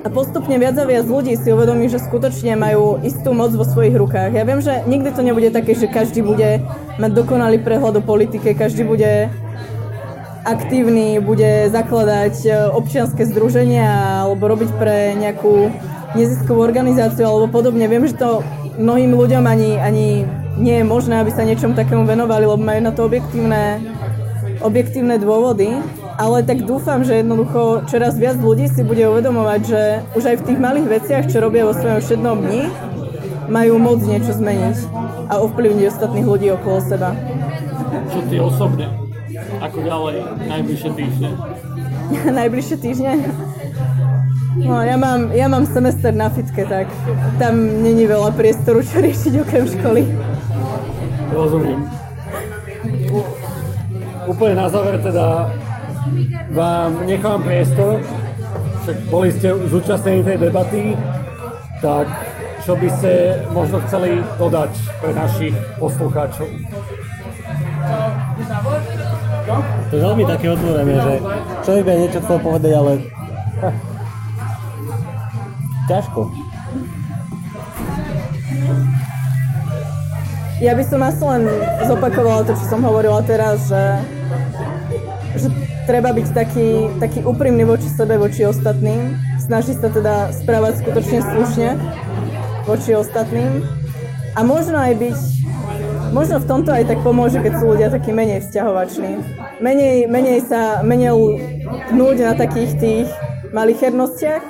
a postupne viac a viac ľudí si uvedomí, že skutočne majú istú moc vo svojich rukách. Ja viem, že nikdy to nebude také, že každý bude mať dokonalý prehľad o politike, každý bude aktívny, bude zakladať e, občianske združenia alebo robiť pre nejakú neziskovú organizáciu alebo podobne. Viem, že to mnohým ľuďom ani, ani nie je možné, aby sa niečom takému venovali, lebo majú na to objektívne, objektívne dôvody ale tak dúfam, že jednoducho čoraz viac ľudí si bude uvedomovať, že už aj v tých malých veciach, čo robia vo svojom všednom dni, majú moc niečo zmeniť a ovplyvniť ostatných ľudí okolo seba. Čo ty osobne? Ako ďalej? Najbližšie týždne? [LAUGHS] Najbližšie týždne? No, ja mám, ja mám semester na fitke, tak tam není veľa priestoru, čo riešiť okrem školy. Rozumiem. Úplne na záver teda vám nechám priestor, však boli ste zúčastnení tej debaty, tak čo by ste možno chceli dodať pre našich poslucháčov? To je veľmi také otvorené, že človek by niečo chcel povedať, ale ťažko. Ja by som asi len zopakovala to, čo som hovorila teraz, že, že treba byť taký, taký úprimný voči sebe, voči ostatným. Snažiť sa teda správať skutočne slušne voči ostatným. A možno aj byť, možno v tomto aj tak pomôže, keď sú ľudia takí menej vzťahovační. Menej, menej sa, menej tnúť na takých tých malichernostiach,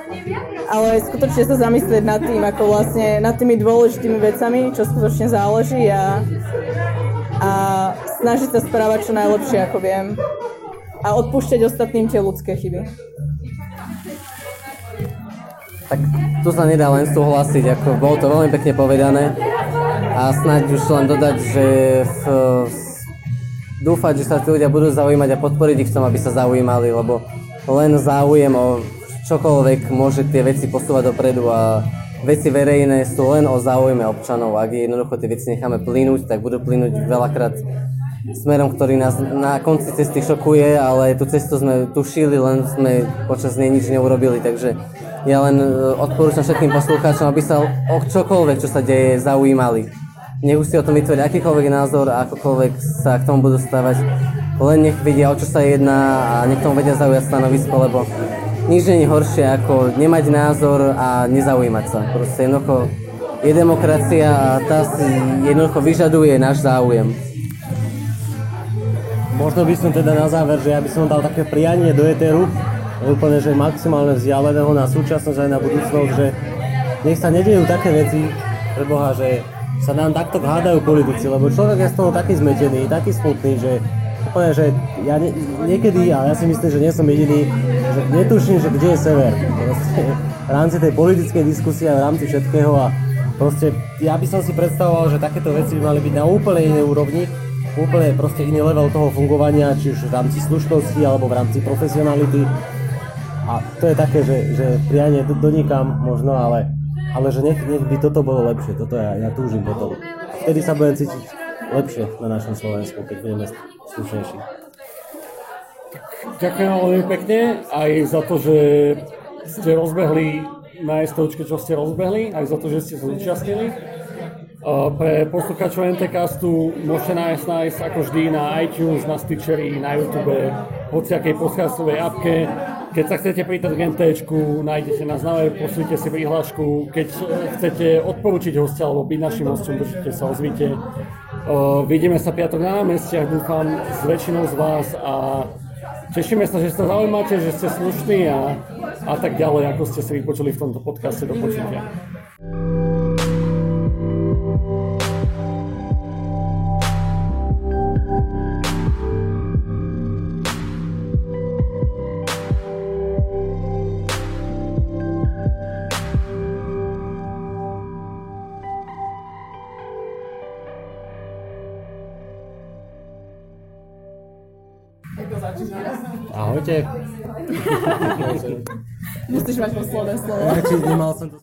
ale skutočne sa zamyslieť nad tým, ako vlastne nad tými dôležitými vecami, čo skutočne záleží a, a snažiť sa správať čo najlepšie, ako viem. A odpúšťať ostatným tie ľudské chyby. Tak tu sa nedá len súhlasiť, ako bolo to veľmi pekne povedané a snáď už len dodať, že v, dúfať, že sa tí ľudia budú zaujímať a podporiť ich v tom, aby sa zaujímali, lebo len záujem o čokoľvek môže tie veci posúvať dopredu a veci verejné sú len o záujme občanov. Ak jednoducho tie veci necháme plynúť, tak budú plynúť veľakrát smerom, ktorý nás na konci cesty šokuje, ale tú cestu sme tušili, len sme počas nej nič neurobili, takže ja len e, odporúčam všetkým poslucháčom, aby sa o čokoľvek, čo sa deje, zaujímali. Nech už si o tom vytvoriť akýkoľvek názor a akokoľvek sa k tomu budú stavať len nech vidia, o čo sa jedná a nech tomu vedia zaujať stanovisko, lebo nič nie je horšie ako nemať názor a nezaujímať sa. Proste jednoducho je demokracia a tá si jednoducho vyžaduje náš záujem. Možno by som teda na záver, že ja by som dal také prianie do eteru, úplne, že maximálne vzdialeného na súčasnosť aj na budúcnosť, že nech sa nedejú také veci, pre Boha, že sa nám takto hádajú politici, lebo človek je z toho taký zmetený, taký smutný, že úplne, že ja nie, niekedy, a ja si myslím, že nie som jediný, že netuším, že kde je sever. Proste, v rámci tej politickej diskusie a v rámci všetkého a proste ja by som si predstavoval, že takéto veci by mali byť na úplne inej úrovni, úplne proste iný level toho fungovania, či už v rámci slušnosti alebo v rámci profesionality. A to je také, že, že prianie do, možno, ale, ale že nech, nech by toto bolo lepšie, toto ja, ja túžim potom. Vtedy sa budem cítiť lepšie na našom Slovensku, keď budeme slušnejší. Ďakujem veľmi pekne aj za to, že ste rozbehli na STOčke, čo ste rozbehli, aj za to, že ste sa zúčastnili. Pre poslucháčov NTCastu môžete nájsť, nájsť ako vždy na iTunes, na Stitcheri, na YouTube, hociakej podcastovej appke. Keď sa chcete pridať k NTčku, nájdete nás na web, pošlite si prihlášku. Keď chcete odporučiť hostia alebo byť našim hostom, určite sa ozvite. Vidíme sa piatok na námestiach, dúfam, s väčšinou z vás a tešíme sa, že sa zaujímate, že ste slušní a, a tak ďalej, ako ste si vypočuli v tomto podcaste do počutia. Ahojte. Musíš mať posledné slovo. Ja, či nemal som to...